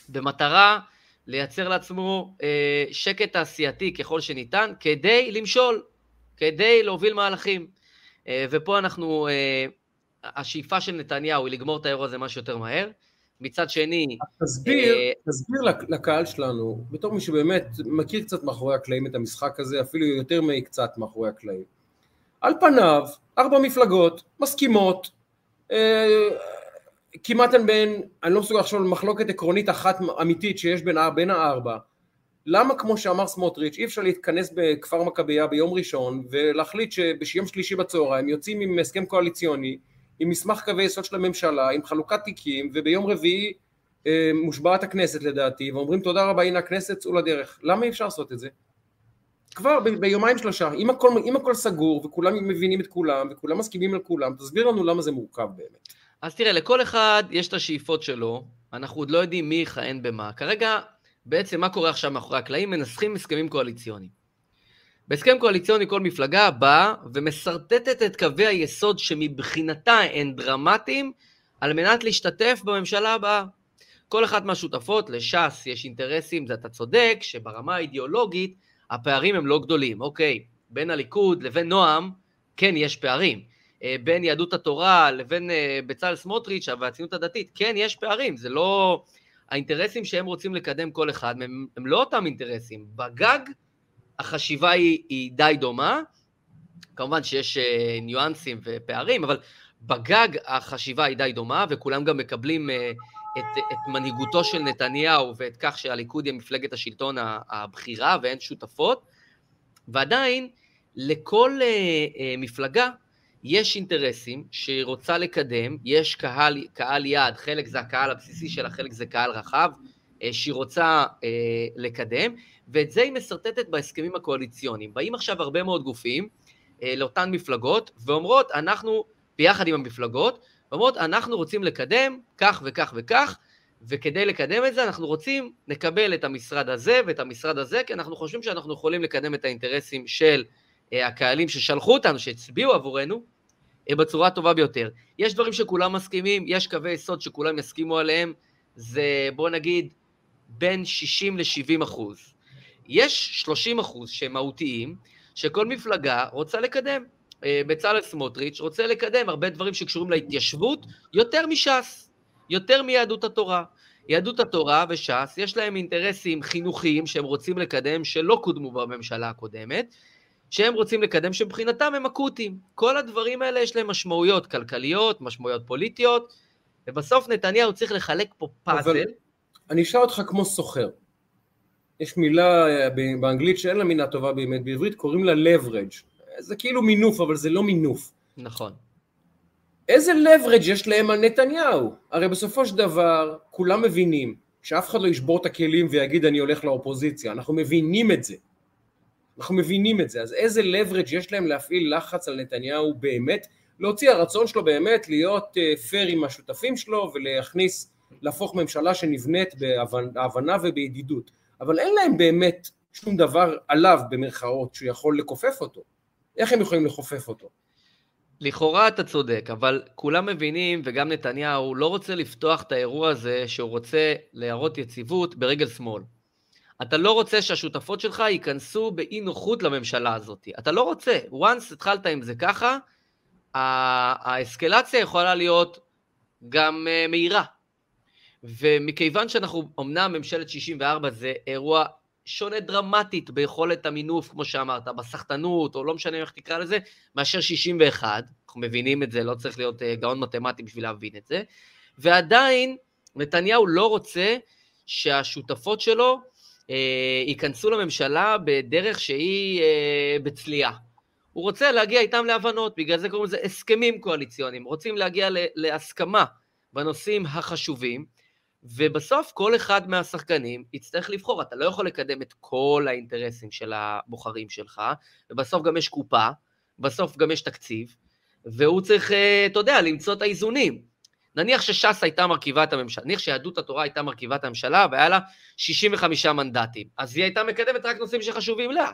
במטרה לייצר לעצמו שקט תעשייתי ככל שניתן, כדי למשול. כדי להוביל מהלכים. אה, ופה אנחנו, אה, השאיפה של נתניהו היא לגמור את האירוע הזה משהו יותר מהר. מצד שני... תסביר, אה, תסביר לקהל שלנו, בתור מי שבאמת מכיר קצת מאחורי הקלעים את המשחק הזה, אפילו יותר מקצת מאחורי הקלעים. על פניו, ארבע מפלגות, מסכימות, כמעט אין בין, אני לא מסוגל לחשוב על מחלוקת עקרונית אחת אמיתית שיש בין, בין הארבע, למה כמו שאמר סמוטריץ' אי אפשר להתכנס בכפר מכבייה ביום ראשון ולהחליט שביום שלישי בצהריים יוצאים עם הסכם קואליציוני עם מסמך קווי יסוד של הממשלה עם חלוקת תיקים וביום רביעי אה, מושבעת הכנסת לדעתי ואומרים תודה רבה הנה הכנסת צאו לדרך למה אי אפשר לעשות את זה? כבר ב- ביומיים שלושה אם הכל, אם הכל סגור וכולם מבינים את כולם וכולם מסכימים על כולם תסביר לנו למה זה מורכב באמת אז תראה לכל אחד יש את השאיפות שלו אנחנו עוד לא יודעים מי יכהן במה כרגע בעצם מה קורה עכשיו מאחורי הקלעים? מנסחים הסכמים קואליציוניים. בהסכם קואליציוני כל מפלגה באה ומסרטטת את קווי היסוד שמבחינתה הם דרמטיים על מנת להשתתף בממשלה הבאה. כל אחת מהשותפות, לש"ס יש אינטרסים, זה אתה צודק, שברמה האידיאולוגית הפערים הם לא גדולים. אוקיי, בין הליכוד לבין נועם, כן יש פערים. אה, בין יהדות התורה לבין אה, בצלאל סמוטריץ' והציונות הדתית, כן יש פערים, זה לא... האינטרסים שהם רוצים לקדם כל אחד הם, הם לא אותם אינטרסים. בגג החשיבה היא, היא די דומה, כמובן שיש uh, ניואנסים ופערים, אבל בגג החשיבה היא די דומה, וכולם גם מקבלים uh, את, את מנהיגותו של נתניהו ואת כך שהליכוד יהיה מפלגת השלטון הבכירה ואין שותפות, ועדיין לכל uh, uh, מפלגה יש אינטרסים שהיא רוצה לקדם, יש קהל, קהל יעד, חלק זה הקהל הבסיסי שלה, חלק זה קהל רחב, שהיא רוצה אה, לקדם, ואת זה היא משרטטת בהסכמים הקואליציוניים. באים עכשיו הרבה מאוד גופים אה, לאותן מפלגות, ואומרות, אנחנו, ביחד עם המפלגות, ואומרות, אנחנו רוצים לקדם כך וכך וכך, וכדי לקדם את זה אנחנו רוצים לקבל את המשרד הזה ואת המשרד הזה, כי אנחנו חושבים שאנחנו יכולים לקדם את האינטרסים של הקהלים ששלחו אותנו, שהצביעו עבורנו, אה, בצורה הטובה ביותר. יש דברים שכולם מסכימים, יש קווי יסוד שכולם יסכימו עליהם, זה בוא נגיד בין 60 ל-70 אחוז. יש 30 אחוז שהם מהותיים, שכל מפלגה רוצה לקדם. אה, בצלאל סמוטריץ' רוצה לקדם הרבה דברים שקשורים להתיישבות יותר מש"ס, יותר מיהדות התורה. יהדות התורה וש"ס, יש להם אינטרסים חינוכיים שהם רוצים לקדם שלא קודמו בממשלה הקודמת, שהם רוצים לקדם, שמבחינתם הם אקוטיים. כל הדברים האלה יש להם משמעויות כלכליות, משמעויות פוליטיות, ובסוף נתניהו צריך לחלק פה פאזל. אבל אני אשאל אותך כמו סוחר. יש מילה אה, באנגלית שאין לה מילה טובה באמת, בעברית קוראים לה leverage. זה כאילו מינוף, אבל זה לא מינוף. נכון. איזה leverage יש להם על נתניהו? הרי בסופו של דבר, כולם מבינים שאף אחד לא ישבור את הכלים ויגיד אני הולך לאופוזיציה, אנחנו מבינים את זה. אנחנו מבינים את זה, אז איזה leverage יש להם להפעיל לחץ על נתניהו באמת, להוציא הרצון שלו באמת להיות פייר אה, עם השותפים שלו ולהכניס, להפוך ממשלה שנבנית בהבנה ובידידות, אבל אין להם באמת שום דבר עליו במרכאות שהוא יכול לכופף אותו, איך הם יכולים לכופף אותו? לכאורה אתה צודק, אבל כולם מבינים, וגם נתניהו, לא רוצה לפתוח את האירוע הזה שהוא רוצה להראות יציבות ברגל שמאל. אתה לא רוצה שהשותפות שלך ייכנסו באי נוחות לממשלה הזאת. אתה לא רוצה. once התחלת עם זה ככה, האסקלציה יכולה להיות גם uh, מהירה. ומכיוון שאנחנו, אמנם ממשלת 64 זה אירוע שונה דרמטית ביכולת המינוף, כמו שאמרת, בסחטנות, או לא משנה איך תקרא לזה, מאשר 61. אנחנו מבינים את זה, לא צריך להיות uh, גאון מתמטי בשביל להבין את זה. ועדיין, נתניהו לא רוצה שהשותפות שלו uh, ייכנסו לממשלה בדרך שהיא uh, בצליעה. הוא רוצה להגיע איתם להבנות, בגלל זה קוראים לזה הסכמים קואליציוניים. רוצים להגיע להסכמה בנושאים החשובים, ובסוף כל אחד מהשחקנים יצטרך לבחור. אתה לא יכול לקדם את כל האינטרסים של הבוחרים שלך, ובסוף גם יש קופה, בסוף גם יש תקציב, והוא צריך, אה, אתה יודע, למצוא את האיזונים. נניח שש"ס הייתה מרכיבה את הממשלה, נניח שיהדות התורה הייתה מרכיבה את הממשלה והיה לה 65 מנדטים, אז היא הייתה מקדמת רק נושאים שחשובים לה.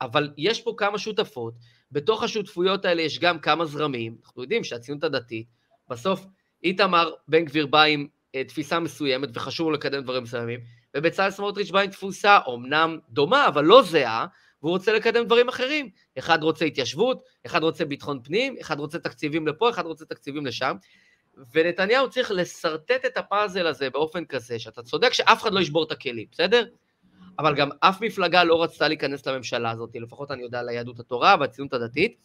אבל יש פה כמה שותפות, בתוך השותפויות האלה יש גם כמה זרמים, אנחנו יודעים שהציונות הדתית, בסוף איתמר בן גביר בא עם תפיסה מסוימת וחשוב לקדם דברים מסוימים, ובצלאל סמוטריץ' בא עם תפוסה אומנם דומה, אבל לא זהה, והוא רוצה לקדם דברים אחרים. אחד רוצה התיישבות, אחד רוצה ביטחון פנים, אחד רוצה תקציבים לפה, אחד רוצה תקציבים לשם. ונתניהו צריך לשרטט את הפאזל הזה באופן כזה, שאתה צודק שאף אחד לא ישבור את הכלים, בסדר? אבל גם אף מפלגה לא רצתה להיכנס לממשלה הזאת, לפחות אני יודע על היהדות התורה והציונות הדתית,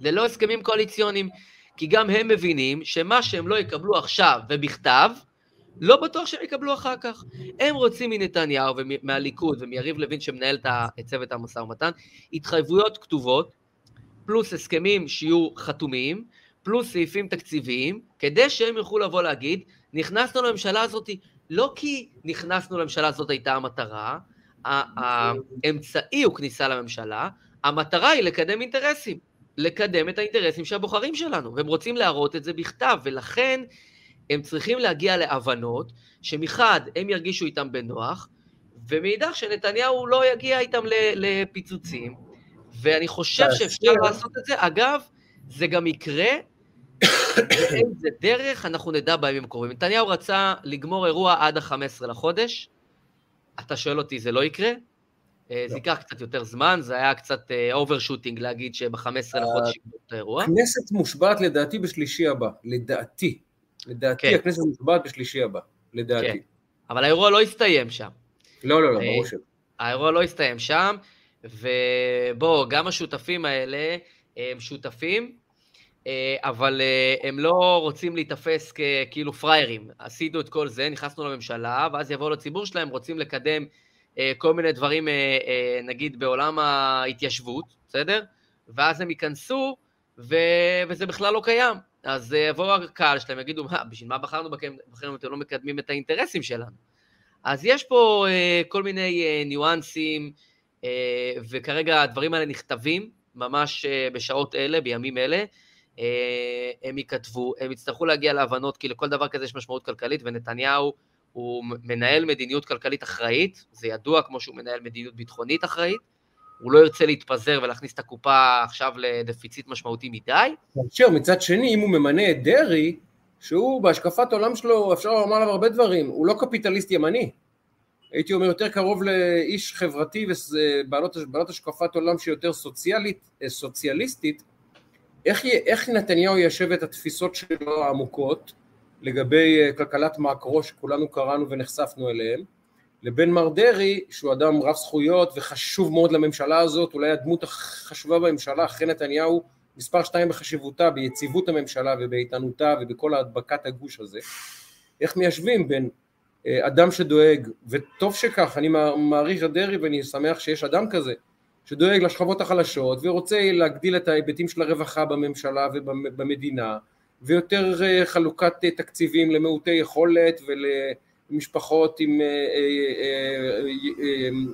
ללא הסכמים קואליציוניים, כי גם הם מבינים שמה שהם לא יקבלו עכשיו ובכתב, לא בטוח שהם יקבלו אחר כך. הם רוצים מנתניהו ומהליכוד ומיריב לוין שמנהל את צוות המשא ומתן, התחייבויות כתובות, פלוס הסכמים שיהיו חתומיים, פלוס סעיפים תקציביים, כדי שהם יוכלו לבוא להגיד, נכנסנו לממשלה הזאת לא כי נכנסנו לממשלה, זאת הייתה המטרה, האמצעי הוא כניסה לממשלה, המטרה היא לקדם אינטרסים, לקדם את האינטרסים של הבוחרים שלנו, והם רוצים להראות את זה בכתב, ולכן הם צריכים להגיע להבנות, שמחד הם ירגישו איתם בנוח, ומאידך שנתניהו לא יגיע איתם לפיצוצים, ואני חושב שאפשר לעשות את זה. אגב, זה גם יקרה באיזה דרך אנחנו נדע בימים הקרובים. נתניהו רצה לגמור אירוע עד ה-15 לחודש, אתה שואל אותי, זה לא יקרה? אה, זה לא. ייקח קצת יותר זמן, זה היה קצת overshooting אה, להגיד שב-15 לחודש יגמור את האירוע. הכנסת מושבעת לדעתי בשלישי הבא, לדעתי. לדעתי כן. הכנסת מושבעת בשלישי הבא, לדעתי. כן. אבל האירוע לא הסתיים שם. לא, לא, לא, אה, ברור שלא. האירוע לא הסתיים שם, ובוא, גם השותפים האלה הם שותפים, אה, אבל אה, הם לא רוצים להיתפס כאילו פראיירים. עשינו את כל זה, נכנסנו לממשלה, ואז יבואו לציבור שלהם, רוצים לקדם אה, כל מיני דברים, נגיד בעולם ההתיישבות, בסדר? ואז הם ייכנסו, ו... וזה בכלל לא קיים. אז יבואו הקהל שלהם, יגידו, מה, בשביל מה בחרנו בכם, בחרנו אתם לא מקדמים את האינטרסים שלנו. אז יש פה כל מיני ניואנסים, וכרגע הדברים האלה נכתבים, ממש בשעות אלה, בימים אלה. אה, הם ייכתבו, הם יצטרכו להגיע להבנות, כי לכל דבר כזה יש משמעות כלכלית, ונתניהו הוא מנהל מדיניות כלכלית אחראית, זה ידוע כמו שהוא מנהל מדיניות ביטחונית אחראית, הוא לא ירצה להתפזר ולהכניס את הקופה עכשיו לדפיציט משמעותי מדי. עכשיו, מצד שני, אם הוא ממנה את דרעי, שהוא בהשקפת עולם שלו, אפשר לומר עליו הרבה דברים, הוא לא קפיטליסט ימני. הייתי אומר יותר קרוב לאיש חברתי ובעלות השקפת עולם שיותר סוציאלית, סוציאליסטית, איך, איך נתניהו יישב את התפיסות שלו העמוקות לגבי אה, כלכלת מאקרו שכולנו קראנו ונחשפנו אליהן, לבין מר דרעי שהוא אדם רב זכויות וחשוב מאוד לממשלה הזאת, אולי הדמות החשובה בממשלה אחרי נתניהו מספר שתיים בחשיבותה, ביציבות הממשלה ובאיתנותה ובכל הדבקת הגוש הזה, איך מיישבים בין אה, אדם שדואג, וטוב שכך, אני מעריך את דרעי ואני שמח שיש אדם כזה, שדואג לשכבות החלשות ורוצה להגדיל את ההיבטים של הרווחה בממשלה ובמדינה ויותר אה, חלוקת אה, תקציבים למעוטי יכולת ולמשפחות עם אה,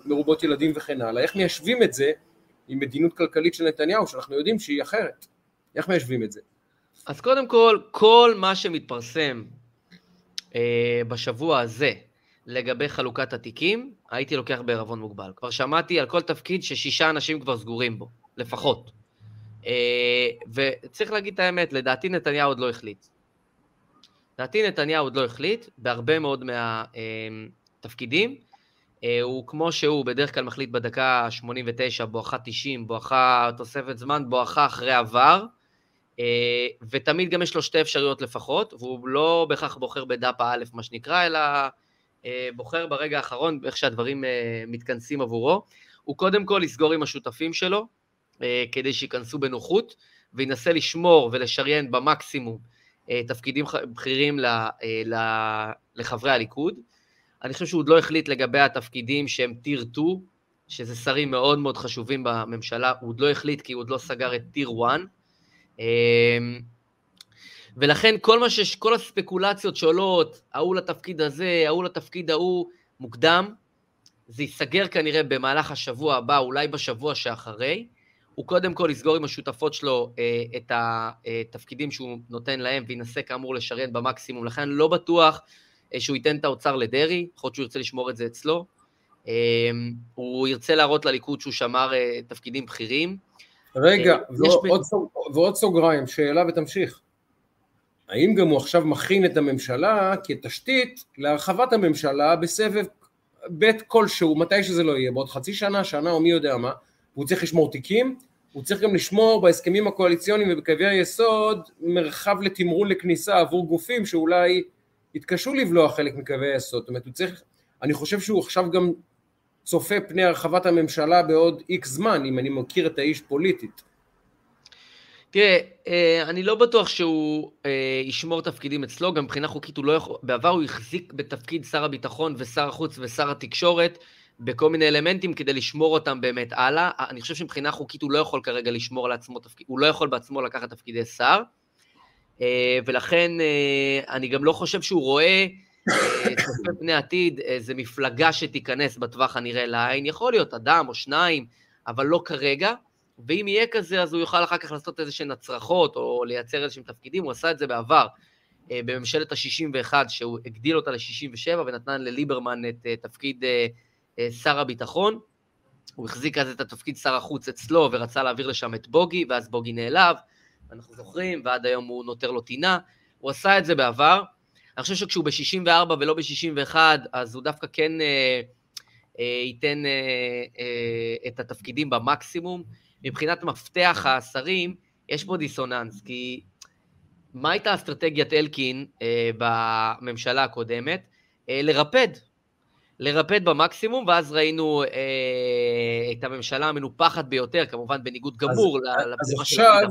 מרובות ילדים וכן הלאה. איך מיישבים את זה עם מדיניות כלכלית של נתניהו שאנחנו יודעים שהיא אחרת? איך מיישבים את זה? אז קודם כל, כל מה שמתפרסם בשבוע הזה לגבי חלוקת התיקים, הייתי לוקח בערבון מוגבל. כבר שמעתי על כל תפקיד ששישה אנשים כבר סגורים בו, לפחות. וצריך להגיד את האמת, לדעתי נתניהו עוד לא החליט. לדעתי נתניהו עוד לא החליט, בהרבה מאוד מהתפקידים. הוא כמו שהוא בדרך כלל מחליט בדקה 89, בואכה 90, בואכה תוספת זמן, בואכה אחרי עבר. אה, ותמיד גם יש לו שתי אפשרויות לפחות, והוא לא בהכרח בוחר בדאפה א', מה שנקרא, אלא אה, בוחר ברגע האחרון, איך שהדברים אה, מתכנסים עבורו. הוא קודם כל יסגור עם השותפים שלו, כדי שייכנסו בנוחות, וינסה לשמור ולשריין במקסימום תפקידים בכירים לחברי הליכוד. אני חושב שהוא עוד לא החליט לגבי התפקידים שהם טיר 2, שזה שרים מאוד מאוד חשובים בממשלה, הוא עוד לא החליט כי הוא עוד לא סגר את טיר 1, אמ, ולכן כל מה שיש, כל הספקולציות שעולות, ההוא לתפקיד הזה, ההוא לתפקיד ההוא, מוקדם, זה ייסגר כנראה במהלך השבוע הבא, אולי בשבוע שאחרי. הוא קודם כל יסגור עם השותפות שלו אה, את התפקידים שהוא נותן להם, וינסה כאמור לשריין במקסימום. לכן לא בטוח אה, שהוא ייתן את האוצר לדרעי, יכול להיות שהוא ירצה לשמור את זה אצלו. אה, הוא ירצה להראות לליכוד שהוא שמר אה, תפקידים בכירים. רגע, אה, ועוד, סוג, ועוד סוגריים, שאלה ותמשיך. האם גם הוא עכשיו מכין את הממשלה כתשתית להרחבת הממשלה בסבב ב' כלשהו, מתי שזה לא יהיה, בעוד חצי שנה, שנה או מי יודע מה, הוא צריך לשמור תיקים, הוא צריך גם לשמור בהסכמים הקואליציוניים ובקווי היסוד מרחב לתמרון לכניסה עבור גופים שאולי יתקשו לבלוע חלק מקווי היסוד, זאת אומרת הוא צריך, אני חושב שהוא עכשיו גם צופה פני הרחבת הממשלה בעוד איקס זמן, אם אני מכיר את האיש פוליטית. תראה, אה, אני לא בטוח שהוא אה, ישמור תפקידים אצלו, גם מבחינה חוקית הוא לא יכול, בעבר הוא החזיק בתפקיד שר הביטחון ושר החוץ ושר התקשורת בכל מיני אלמנטים כדי לשמור אותם באמת הלאה. אני חושב שמבחינה חוקית הוא לא יכול כרגע לשמור לעצמו תפקיד, הוא לא יכול בעצמו לקחת תפקידי שר, אה, ולכן אני גם לא חושב שהוא רואה צופה פני עתיד, איזה מפלגה שתיכנס בטווח הנראה לעין, יכול להיות אדם או שניים, אבל לא כרגע, ואם יהיה כזה, אז הוא יוכל אחר כך לעשות איזה שהן הצרחות, או לייצר איזה שהם תפקידים, הוא עשה את זה בעבר, אה, בממשלת ה-61, שהוא הגדיל אותה ל-67 ונתן לליברמן את אה, תפקיד אה, שר הביטחון. הוא החזיק אז את התפקיד שר החוץ אצלו ורצה להעביר לשם את בוגי, ואז בוגי נעלב, אנחנו זוכרים, ועד היום הוא נותר לו טינה. הוא עשה את זה בעבר, אני חושב שכשהוא ב-64 ולא ב-61, אז הוא דווקא כן אה, אה, ייתן אה, אה, את התפקידים במקסימום. מבחינת מפתח השרים, יש פה דיסוננס, כי מה הייתה אסטרטגיית אלקין אה, בממשלה הקודמת? אה, לרפד. לרפד במקסימום, ואז ראינו אה, את הממשלה המנופחת ביותר, כמובן בניגוד גמור לפתיחה של עכשיו,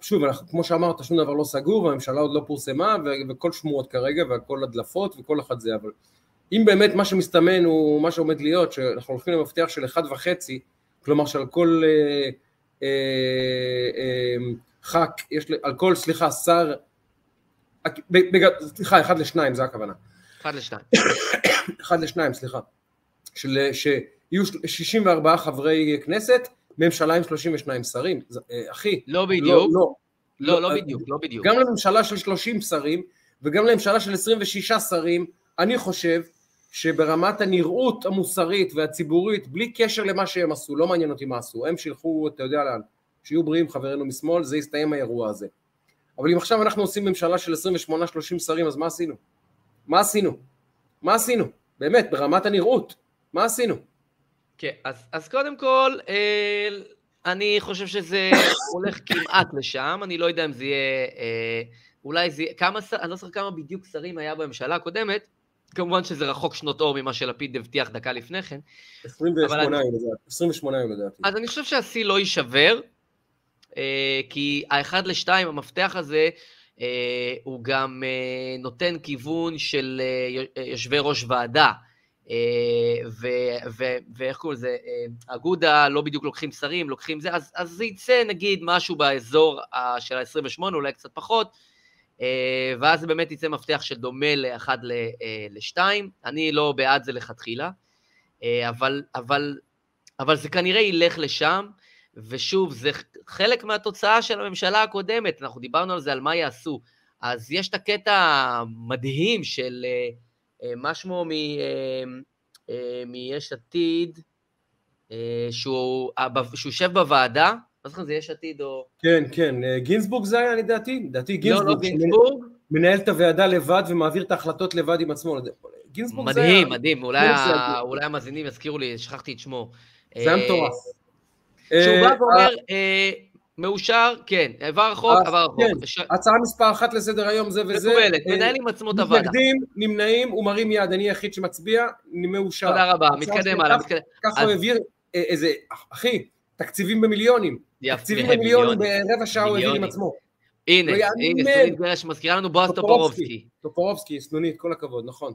שוב, אנחנו, כמו שאמרת, שום דבר לא סגור, והממשלה עוד לא פורסמה, וכל שמועות כרגע, והכל הדלפות, וכל אחד זה, אבל אם באמת מה שמסתמן הוא מה שעומד להיות, שאנחנו הולכים למפתח של אחד וחצי, כלומר שעל כל אה, אה, אה, ח"כ, יש, על כל, סליחה, שר, בג, סליחה, אחד לשניים, זה הכוונה. אחד לשניים. אחד לשניים, סליחה. של, שיהיו 64 חברי כנסת, ממשלה עם 32 שרים, אה, אחי. לא בדיוק. לא, לא, לא, לא אה, בדיוק, לא בדיוק. גם לממשלה של 30 שרים וגם לממשלה של 26 שרים, אני חושב שברמת הנראות המוסרית והציבורית, בלי קשר למה שהם עשו, לא מעניין אותי מה עשו, הם שילכו, אתה יודע לאן, שיהיו בריאים חברינו משמאל, זה יסתיים האירוע הזה. אבל אם עכשיו אנחנו עושים ממשלה של 28-30 שרים, אז מה עשינו? מה עשינו? מה עשינו? באמת, ברמת הנראות, מה עשינו? כן, אז, אז קודם כל, אה, אני חושב שזה הולך כמעט לשם, אני לא יודע אם זה יהיה, אה, אולי זה יהיה, כמה, אני לא זוכר כמה בדיוק שרים היה בממשלה הקודמת, כמובן שזה רחוק שנות אור ממה שלפיד הבטיח דקה לפני כן. 28 יום, 28 יום לדעתי. אז אני חושב שהשיא לא יישבר, אה, כי האחד לשתיים, המפתח הזה, הוא גם אה, נותן כיוון של אה, יושבי ראש ועדה. אה, ואיך קוראים לזה, אה, אגודה לא בדיוק לוקחים שרים, לוקחים זה, אז, זה יצא נגיד משהו באזור של ה-28, אולי קצת פחות, אה, ואז זה באמת יצא מפתח שדומה לאחד לשתיים, אני לא בעד זה לכתחילה, אבל, אבל, אבל זה כנראה ילך לשם, ושוב, זה חלק מהתוצאה של הממשלה הקודמת, אנחנו דיברנו על זה, על מה יעשו. אז יש את הקטע המדהים של... אה, מה שמו אה, אה, מיש עתיד, שהוא, יושב בוועדה, אז לכם זה יש עתיד או... כן, כן, אה, גינזבורג זה היה לדעתי, לדעתי גינזבורג. לא, לא גינזבורג. מנהל את הוועדה לבד ומעביר את ההחלטות לבד עם עצמו. גינזבורג זה היה... מדהים, מדהים, אולי המאזינים יזכירו לי, שכחתי את שמו. זה היה מטורף. שהוא בא ואומר, מאושר, כן, עבר החוק, עבר החוק. כן. הצעה מספר אחת לסדר היום זה וזה. מקובלת, מנהל עם עצמו את הוועדה. מתנגדים, נמנעים, הוא מרים יד, אני היחיד שמצביע, מאושר. תודה רבה, מתקדם הלאה. ככה הוא העביר איזה, אחי, תקציבים במיליונים. תקציבים במיליונים ברבע שעה הוא העביר עם עצמו. הנה, הנה, סנונית גרש מזכירה לנו בועז טופורובסקי. טופורובסקי, סנונית, כל הכבוד, נכון,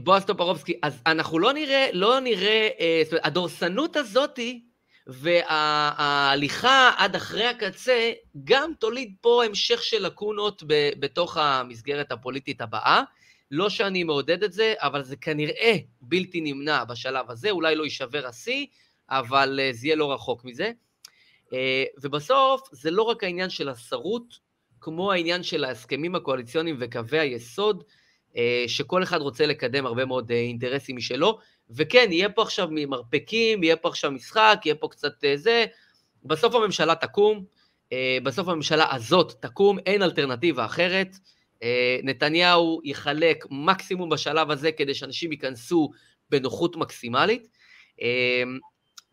בועז טופורובסקי, אז אנחנו לא נראה, לא נראה, זאת אומרת, הדורסנות הזאתי, וההליכה עד אחרי הקצה גם תוליד פה המשך של לקונות בתוך המסגרת הפוליטית הבאה. לא שאני מעודד את זה, אבל זה כנראה בלתי נמנע בשלב הזה, אולי לא יישבר השיא, אבל אה, זה יהיה לא רחוק מזה. אה, ובסוף, זה לא רק העניין של השרות, כמו העניין של ההסכמים הקואליציוניים וקווי היסוד, אה, שכל אחד רוצה לקדם הרבה מאוד אינטרסים משלו, וכן, יהיה פה עכשיו מרפקים, יהיה פה עכשיו משחק, יהיה פה קצת אה, זה. בסוף הממשלה תקום, אה, בסוף הממשלה הזאת תקום, אין אלטרנטיבה אחרת. אה, נתניהו יחלק מקסימום בשלב הזה כדי שאנשים ייכנסו בנוחות מקסימלית.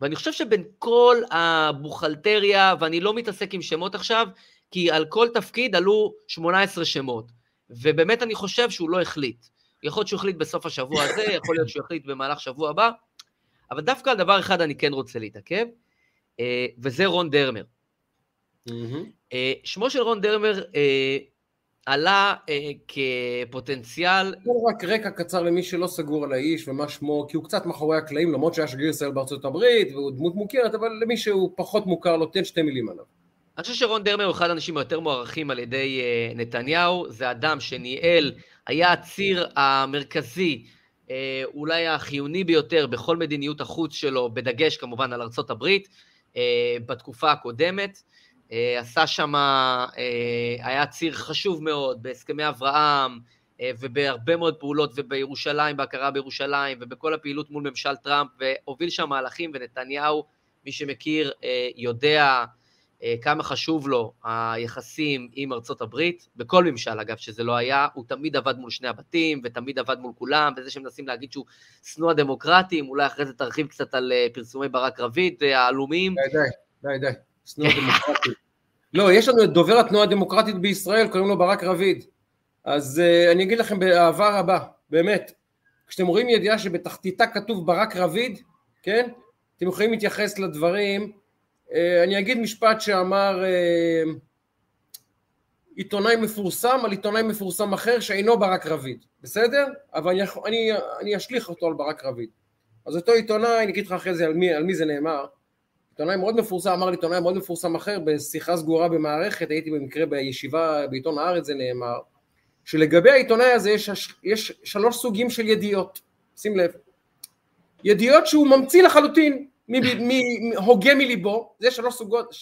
ואני חושב שבין כל הבוכלטריה, ואני לא מתעסק עם שמות עכשיו, כי על כל תפקיד עלו 18 שמות, ובאמת אני חושב שהוא לא החליט. יכול להיות שהוא החליט בסוף השבוע הזה, יכול להיות שהוא החליט במהלך שבוע הבא, אבל דווקא על דבר אחד אני כן רוצה להתעכב, אה, וזה רון דרמר. אה, שמו של רון דרמר אה, עלה כפוטנציאל... רק רקע קצר למי שלא סגור על האיש ומה שמו, כי הוא קצת מאחורי הקלעים, למרות שהיה שגריר ישראל בארצות הברית, והוא דמות מוכרת, אבל למי שהוא פחות מוכר, לו תן שתי מילים עליו. אני חושב שרון דרמר הוא אחד האנשים היותר מוערכים על ידי נתניהו, זה אדם שניהל היה הציר המרכזי, אה, אולי החיוני ביותר בכל מדיניות החוץ שלו, בדגש כמובן על ארצות הברית, אה, בתקופה הקודמת. אה, עשה שם, היה ציר חשוב מאוד בהסכמי אברהם, ובהרבה מאוד פעולות, ובירושלים, בהכרה בירושלים, ובכל הפעילות מול ממשל טראמפ, והוביל שם מהלכים, ונתניהו, מי שמכיר, יודע כמה חשוב לו היחסים עם ארצות הברית, בכל ממשל אגב שזה לא היה, הוא תמיד עבד מול שני הבתים, ותמיד עבד מול כולם, וזה שמנסים להגיד שהוא שנוא הדמוקרטים, אולי אחרי זה תרחיב קצת על אה, פרסומי ברק רביד אה, העלומים. די, די, די, די, שנוא הדמוקרטים. לא, יש לנו את דובר התנועה הדמוקרטית בישראל, קוראים לו ברק רביד. אז uh, אני אגיד לכם באהבה רבה, באמת, כשאתם רואים ידיעה שבתחתיתה כתוב ברק רביד, כן? אתם יכולים להתייחס לדברים אה, אני אגיד משפט שאמר אה, עיתונאי מפורסם על עיתונאי מפורסם אחר שאינו ברק רביד, בסדר? אבל אני, אני, אני אשליך אותו על ברק רביד. אז אותו עיתונאי, אני אגיד לך אחרי זה על מי, על מי זה נאמר, עיתונאי מאוד מפורסם, אמר לי עיתונאי מאוד מפורסם אחר, בשיחה סגורה במערכת, הייתי במקרה בישיבה בעיתון הארץ, זה נאמר, שלגבי העיתונאי הזה יש, יש שלוש סוגים של ידיעות, שים לב, ידיעות שהוא ממציא לחלוטין, הוגה מליבו, זה שלוש סוגות,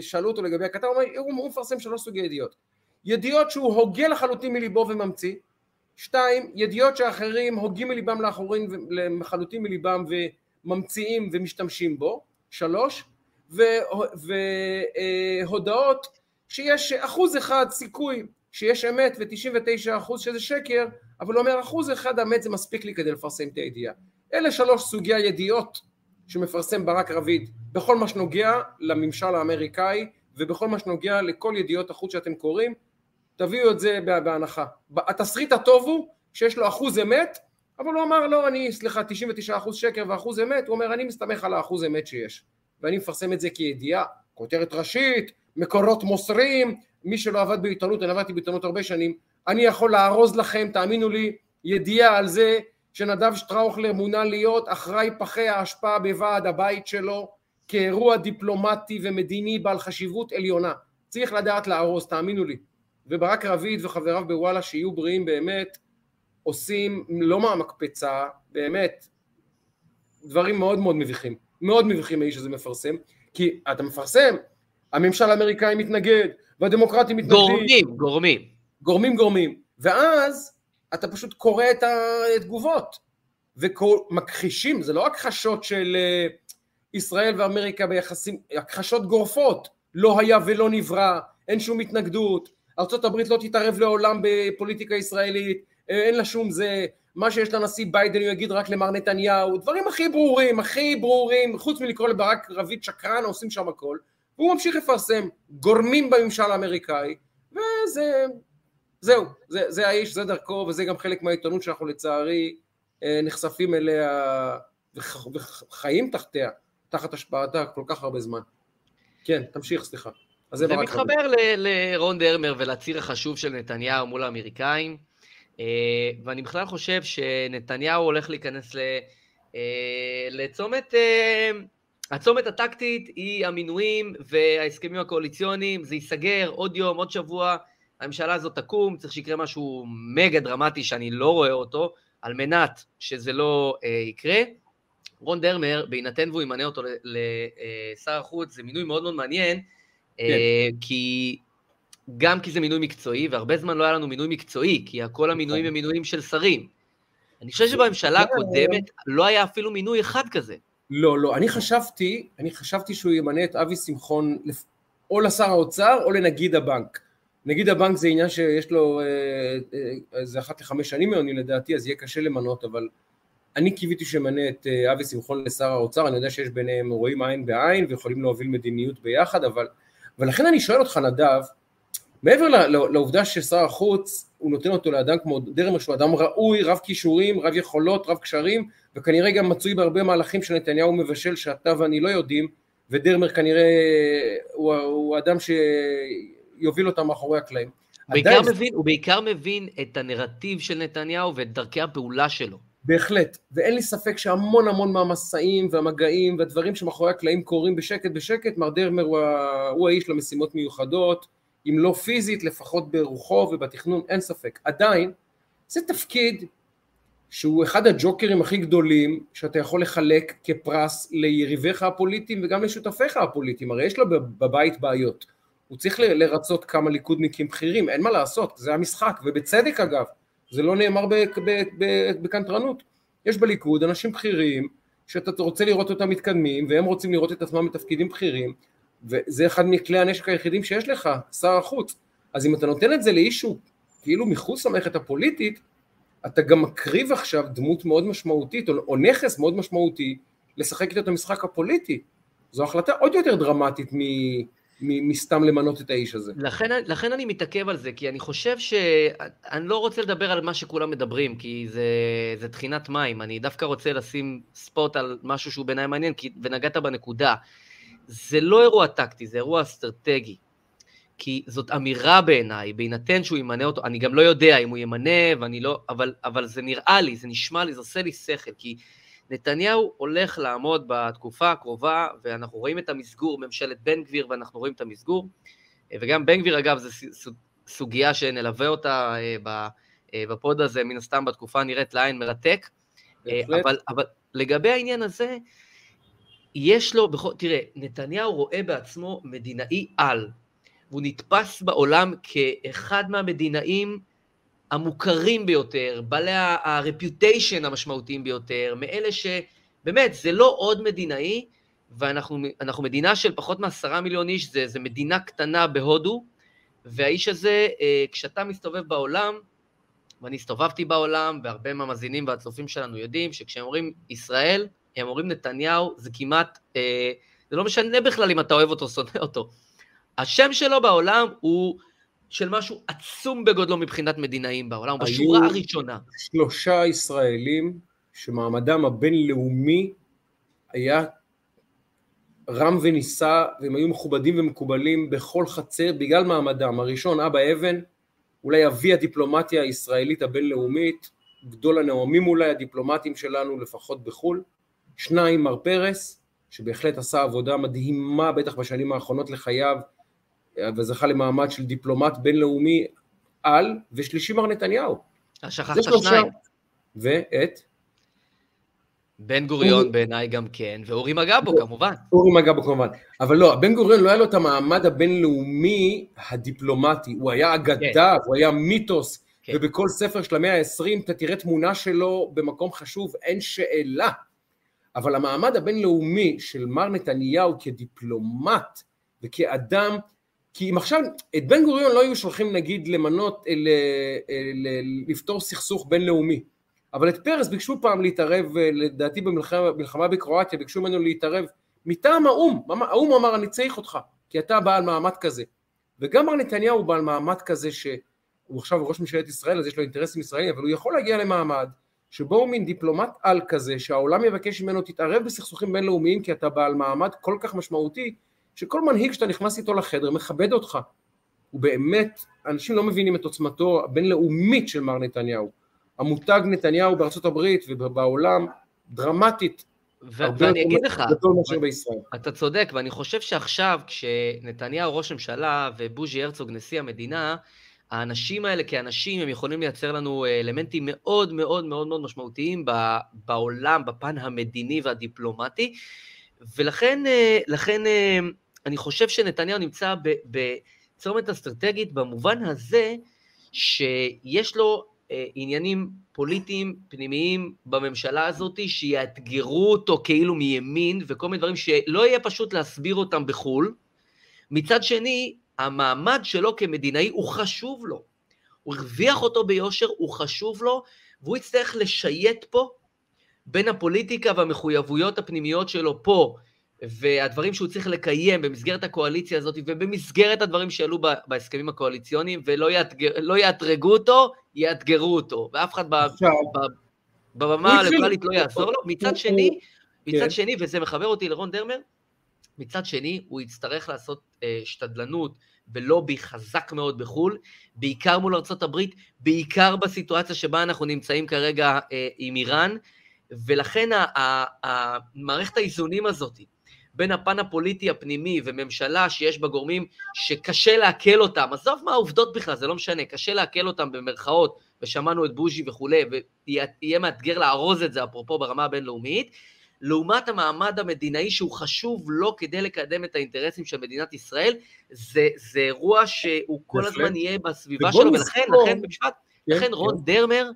שאלו אותו לגבי הכתב, הוא, אומר, הוא מפרסם שלוש סוגי ידיעות. ידיעות שהוא הוגה לחלוטין מליבו וממציא, שתיים, ידיעות שאחרים הוגים מליבם לאחורים לחלוטין מליבם וממציאים ומשתמשים בו, שלוש, והודעות שיש אחוז אחד סיכוי שיש אמת ו-99 אחוז שזה שקר, אבל הוא אומר אחוז אחד אמת זה מספיק לי כדי לפרסם את הידיעה. אלה שלוש סוגי הידיעות שמפרסם ברק רביד בכל מה שנוגע לממשל האמריקאי ובכל מה שנוגע לכל ידיעות החוץ שאתם קוראים, תביאו את זה בהנחה. התסריט הטוב הוא שיש לו אחוז אמת, אבל הוא אמר לא, אני, סליחה, 99 אחוז שקר ואחוז אמת, הוא אומר אני מסתמך על האחוז אמת שיש, ואני מפרסם את זה כידיעה, כותרת ראשית, מקורות מוסרים, מי שלא עבד בעיתונות, אני עבדתי בעיתונות הרבה שנים, אני יכול לארוז לכם, תאמינו לי, ידיעה על זה שנדב שטראוכלר מונה להיות אחראי פחי האשפה בוועד הבית שלו כאירוע דיפלומטי ומדיני בעל חשיבות עליונה. צריך לדעת לארוז, תאמינו לי. וברק רביד וחבריו בוואלה שיהיו בריאים באמת, עושים לא מהמקפצה, באמת, דברים מאוד מאוד מביכים. מאוד מביכים האיש הזה מפרסם, כי אתה מפרסם, הממשל האמריקאי מתנגד, והדמוקרטים מתנגדים. גורמים, גורמים. גורמים גורמים. ואז אתה פשוט קורא את התגובות. ומכחישים, זה לא רק חשות של, ישראל ואמריקה ביחסים, הכחשות גורפות, לא היה ולא נברא, אין שום התנגדות, ארה"ב לא תתערב לעולם בפוליטיקה ישראלית, אין לה שום זה, מה שיש לנשיא ביידן הוא יגיד רק למר נתניהו, דברים הכי ברורים, הכי ברורים, חוץ מלקרוא לברק רביד שקרן, עושים שם הכל, והוא ממשיך לפרסם גורמים בממשל האמריקאי, וזה, זהו, זה, זה האיש, זה דרכו, וזה גם חלק מהעיתונות שאנחנו לצערי אה, נחשפים אליה וח, וחיים תחתיה, תחת השפעתה כל כך הרבה זמן. כן, תמשיך, סליחה. זה מתחבר ל- לרון דרמר ולציר החשוב של נתניהו מול האמריקאים, אה, ואני בכלל חושב שנתניהו הולך להיכנס ל... אה, לצומת, הצומת הטקטית היא המינויים וההסכמים הקואליציוניים, זה ייסגר עוד יום, עוד שבוע, הממשלה הזאת תקום, צריך שיקרה משהו מגה דרמטי שאני לא רואה אותו, על מנת שזה לא אה, יקרה. רון דרמר, בהינתן והוא ימנה אותו לשר החוץ, זה מינוי מאוד מאוד מעניין, אה, כן. כי גם כי זה מינוי מקצועי, והרבה זמן לא היה לנו מינוי מקצועי, כי כל המינויים הם מינויים של שרים. אני חושב שבממשלה. הקודמת לא היה אפילו מינוי אחד כזה. לא, לא, אני חשבתי, אני חשבתי שהוא ימנה את אבי שמחון או לשר האוצר או לנגיד הבנק. נגיד הבנק זה עניין שיש לו, איזה אה, אחת לחמש שנים מעוני לדעתי, אז יהיה קשה למנות, אבל אני קיוויתי שימנה את אה, אבי שמחון לשר האוצר, אני יודע שיש ביניהם, רואים עין בעין ויכולים להוביל מדיניות ביחד, אבל, ולכן אני שואל אותך נדב, מעבר לעובדה ששר החוץ, הוא נותן אותו לאדם כמו דרמר, שהוא אדם ראוי, רב כישורים, רב יכולות, רב קשרים, וכנראה גם מצוי בהרבה מהלכים שנתניהו מבשל שאתה ואני לא יודעים, ודרמר כנראה הוא, הוא אדם שיוביל אותם מאחורי הקלעים. בעיקר מבין, הוא בעיקר מבין את הנרטיב של נתניהו ואת דרכי הפעולה שלו. בהחלט, ואין לי ספק שהמון המון מהמסעים והמגעים והדברים שמאחורי הקלעים קורים בשקט בשקט, מר דרמר הוא, הוא האיש למשימות מיוחדות, אם לא פיזית, לפחות ברוחו ובתכנון, אין ספק. עדיין, זה תפקיד שהוא אחד הג'וקרים הכי גדולים שאתה יכול לחלק כפרס ליריביך הפוליטיים וגם לשותפיך הפוליטיים, הרי יש לו בבית בעיות. הוא צריך לרצות כמה ליכודניקים בכירים, אין מה לעשות, זה המשחק, ובצדק אגב, זה לא נאמר בקנטרנות. יש בליכוד אנשים בכירים שאתה רוצה לראות אותם מתקדמים והם רוצים לראות את עצמם בתפקידים בכירים וזה אחד מכלי הנשק היחידים שיש לך, שר החוץ. אז אם אתה נותן את זה לאישהו כאילו מחוץ למערכת הפוליטית, אתה גם מקריב עכשיו דמות מאוד משמעותית, או, או נכס מאוד משמעותי, לשחק איתו את המשחק הפוליטי. זו החלטה עוד יותר דרמטית מ, מסתם למנות את האיש הזה. לכן, לכן אני מתעכב על זה, כי אני חושב ש... אני לא רוצה לדבר על מה שכולם מדברים, כי זה, זה טחינת מים. אני דווקא רוצה לשים ספוט על משהו שהוא בעיניי מעניין, כי... ונגעת בנקודה. זה לא אירוע טקטי, זה אירוע אסטרטגי. כי זאת אמירה בעיניי, בהינתן שהוא ימנה אותו, אני גם לא יודע אם הוא ימנה, ואני לא, אבל, אבל זה נראה לי, זה נשמע לי, זה עושה לי שכל, כי נתניהו הולך לעמוד בתקופה הקרובה, ואנחנו רואים את המסגור, ממשלת בן גביר, ואנחנו רואים את המסגור, וגם בן גביר, אגב, זו סוגיה שנלווה אותה אה, אה, בפוד הזה, מן הסתם בתקופה נראית לעין מרתק, אבל, אבל לגבי העניין הזה, יש לו, בכל, תראה, נתניהו רואה בעצמו מדינאי על, והוא נתפס בעולם כאחד מהמדינאים המוכרים ביותר, בעלי הרפיוטיישן המשמעותיים ביותר, מאלה שבאמת, זה לא עוד מדינאי, ואנחנו מדינה של פחות מעשרה מיליון איש, זה, זה מדינה קטנה בהודו, והאיש הזה, אה, כשאתה מסתובב בעולם, ואני הסתובבתי בעולם, והרבה מהמאזינים והצופים שלנו יודעים שכשהם אומרים ישראל, הם אומרים נתניהו, זה כמעט, אה, זה לא משנה בכלל אם אתה אוהב אותו או שונא אותו. השם שלו בעולם הוא של משהו עצום בגודלו מבחינת מדינאים בעולם, בשורה הראשונה. שלושה ישראלים שמעמדם הבינלאומי היה רם ונישא, והם היו מכובדים ומקובלים בכל חצר בגלל מעמדם. הראשון, אבא אבן, אולי אבי הדיפלומטיה הישראלית הבינלאומית, גדול הנאומים אולי הדיפלומטים שלנו, לפחות בחו"ל. שניים, מר פרס, שבהחלט עשה עבודה מדהימה, בטח בשנים האחרונות לחייו, וזכה למעמד של דיפלומט בינלאומי על, ושלישי מר נתניהו. שכחת שניים. ואת? בן גוריון בעיניי גם כן, ואורי מגבו כמובן. אורי מגבו כמובן. אבל לא, בן גוריון לא היה לו את המעמד הבינלאומי הדיפלומטי, הוא היה אגדה, כן. הוא היה מיתוס, כן. ובכל ספר של המאה ה-20 אתה תראה תמונה שלו במקום חשוב, אין שאלה. אבל המעמד הבינלאומי של מר נתניהו כדיפלומט וכאדם, כי אם עכשיו, את בן גוריון לא היו שולחים נגיד למנות, אל, אל, אל, לפתור סכסוך בינלאומי, אבל את פרס ביקשו פעם להתערב, לדעתי במלחמה בקרואטיה, ביקשו ממנו להתערב מטעם האו"ם, האו"ם אמר אני צריך אותך, כי אתה בעל מעמד כזה. וגם מר נתניהו בעל מעמד כזה שהוא עכשיו ראש ממשלת ישראל, אז יש לו אינטרסים ישראלים, אבל הוא יכול להגיע למעמד שבו הוא מין דיפלומט על כזה, שהעולם יבקש ממנו תתערב בסכסוכים בינלאומיים כי אתה בעל מעמד כל כך משמעותי, שכל מנהיג שאתה נכנס איתו לחדר מכבד אותך. הוא באמת, אנשים לא מבינים את עוצמתו הבינלאומית של מר נתניהו. המותג נתניהו בארצות הברית ובעולם דרמטית ו- ואני אגיד לך, אתה צודק, ואני חושב שעכשיו כשנתניהו ראש ממשלה ובוז'י הרצוג נשיא המדינה, האנשים האלה כאנשים הם יכולים לייצר לנו אלמנטים מאוד מאוד מאוד מאוד משמעותיים בעולם, בפן המדיני והדיפלומטי, ולכן לכן, אני חושב שנתניהו נמצא בצומת אסטרטגית במובן הזה שיש לו עניינים פוליטיים פנימיים בממשלה הזאת שיאתגרו אותו כאילו מימין וכל מיני דברים שלא יהיה פשוט להסביר אותם בחו"ל. מצד שני, המעמד שלו כמדינאי הוא חשוב לו. הוא הרוויח אותו ביושר, הוא חשוב לו, והוא יצטרך לשייט פה בין הפוליטיקה והמחויבויות הפנימיות שלו פה, והדברים שהוא צריך לקיים במסגרת הקואליציה הזאת ובמסגרת הדברים שעלו בהסכמים הקואליציוניים, ולא יאתגר, לא יאתרגו אותו, יאתגרו אותו, ואף אחד בבמה הליברלית לא יעזור לו. מצד שני, מצד כן. שני, וזה מחבר אותי לרון דרמר, מצד שני, הוא יצטרך לעשות אה, שתדלנות ולובי חזק מאוד בחו"ל, בעיקר מול ארה"ב, בעיקר בסיטואציה שבה אנחנו נמצאים כרגע אה, עם איראן, ולכן מערכת האיזונים הזאת בין הפן הפוליטי הפנימי וממשלה שיש בה גורמים שקשה לעכל אותם, עזוב מה העובדות בכלל, זה לא משנה, קשה לעכל אותם במרכאות, ושמענו את בוז'י וכולי, ויהיה מאתגר לארוז את זה, אפרופו ברמה הבינלאומית, לעומת המעמד המדינאי שהוא חשוב לו כדי לקדם את האינטרסים של מדינת ישראל, זה, זה אירוע שהוא כל הזמן יהיה בסביבה שלו, ולכן, לכן, במשפט, כן, לכן רון כן. דרמר,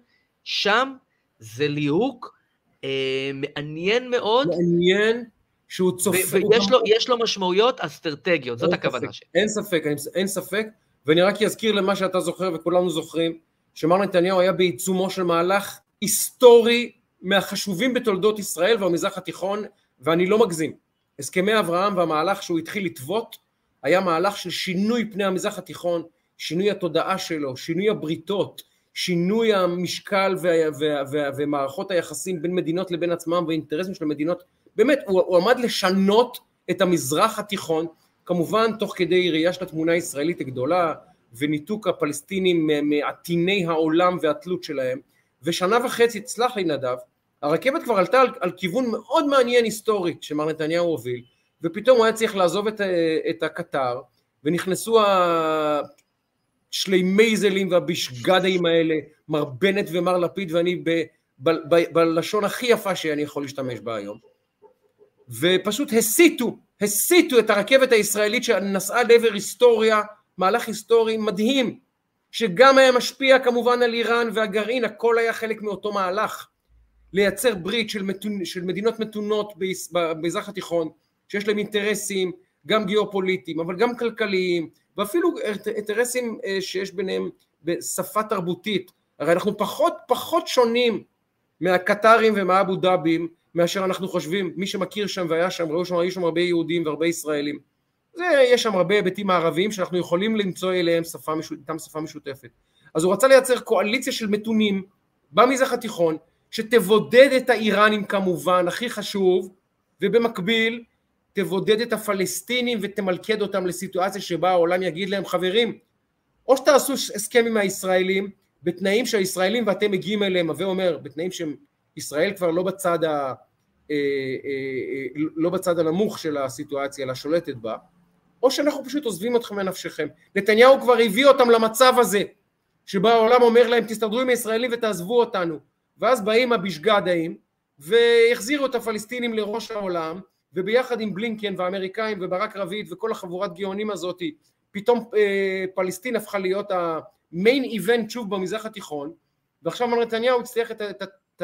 שם זה ליהוק אה, מעניין מאוד. מעניין, שהוא צופה... ויש לו, יש לו משמעויות אסטרטגיות, זאת הכוונה שלי. אין ספק, אין ספק, ואני רק אזכיר למה שאתה זוכר וכולנו זוכרים, שמר נתניהו היה בעיצומו של מהלך היסטורי מהחשובים בתולדות ישראל והמזרח התיכון, ואני לא מגזים. הסכמי אברהם והמהלך שהוא התחיל לטוות, היה מהלך של שינוי פני המזרח התיכון, שינוי התודעה שלו, שינוי הבריתות, שינוי המשקל וה, וה, וה, ומערכות היחסים בין מדינות לבין עצמם ואינטרסים של המדינות באמת, הוא, הוא עמד לשנות את המזרח התיכון, כמובן תוך כדי ראייה של התמונה הישראלית הגדולה וניתוק הפלסטינים מעטיני העולם והתלות שלהם, ושנה וחצי, תסלח לי נדב, הרכבת כבר עלתה על, על כיוון מאוד מעניין היסטורית שמר נתניהו הוביל, ופתאום הוא היה צריך לעזוב את, את הקטר, ונכנסו השלי מייזלים והבישגדאים האלה, מר בנט ומר לפיד, ואני ב, ב, ב, בלשון הכי יפה שאני יכול להשתמש בה היום. ופשוט הסיטו, הסיטו את הרכבת הישראלית שנסעה לעבר היסטוריה, מהלך היסטורי מדהים, שגם היה משפיע כמובן על איראן והגרעין, הכל היה חלק מאותו מהלך. לייצר ברית של, מתונ... של מדינות מתונות במזרח התיכון, שיש להם אינטרסים, גם גיאופוליטיים, אבל גם כלכליים, ואפילו אינטרסים אה, שיש ביניהם בשפה תרבותית. הרי אנחנו פחות פחות שונים מהקטרים ומהאבו דאבים, מאשר אנחנו חושבים, מי שמכיר שם והיה שם, ראו שם, היו שם הרבה יהודים והרבה ישראלים. זה, יש שם הרבה היבטים מערביים שאנחנו יכולים למצוא אליהם שפה, איתם שפה משותפת. אז הוא רצה לייצר קואליציה של מתונים במזרח התיכון, שתבודד את האיראנים כמובן, הכי חשוב, ובמקביל תבודד את הפלסטינים ותמלכד אותם לסיטואציה שבה העולם יגיד להם חברים, או שתעשו הסכם עם הישראלים בתנאים שהישראלים ואתם מגיעים אליהם, הווה אומר, בתנאים שישראל כבר לא בצד ה... אה, אה, אה, לא בצד הנמוך של הסיטואציה אלא שולטת בה, או שאנחנו פשוט עוזבים אתכם מנפשכם. נתניהו כבר הביא אותם למצב הזה, שבו העולם אומר להם תסתדרו עם הישראלים ותעזבו אותנו, ואז באים הבישגדאים והחזירו את הפלסטינים לראש העולם, וביחד עם בלינקן והאמריקאים וברק רביד וכל החבורת גאונים הזאת, פתאום אה, פלסטין הפכה להיות המיין איבנט שוב במזרח התיכון, ועכשיו נתניהו הצליח את, את, את,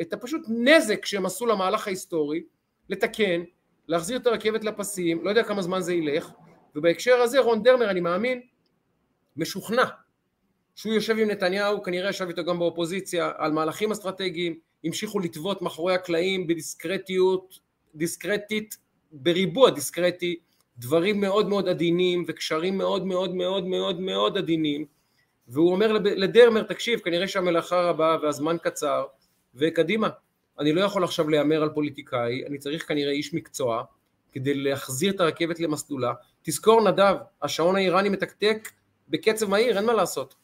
את הפשוט נזק שהם עשו למהלך ההיסטורי, לתקן, להחזיר את הרכבת לפסים, לא יודע כמה זמן זה ילך, ובהקשר הזה רון דרמר, אני מאמין, משוכנע שהוא יושב עם נתניהו, כנראה ישב איתו גם באופוזיציה, על מהלכים אסטרטגיים, המשיכו לטוות מאחורי הקלעים בדיסקרטיות, דיסקרטית, בריבוע דיסקרטי, דברים מאוד מאוד עדינים וקשרים מאוד מאוד מאוד מאוד מאוד עדינים, והוא אומר לדרמר, תקשיב, כנראה שהמלאכה רבה והזמן קצר, וקדימה, אני לא יכול עכשיו להמר על פוליטיקאי, אני צריך כנראה איש מקצוע כדי להחזיר את הרכבת למסלולה. תזכור נדב, השעון האיראני מתקתק בקצב מהיר, אין מה לעשות.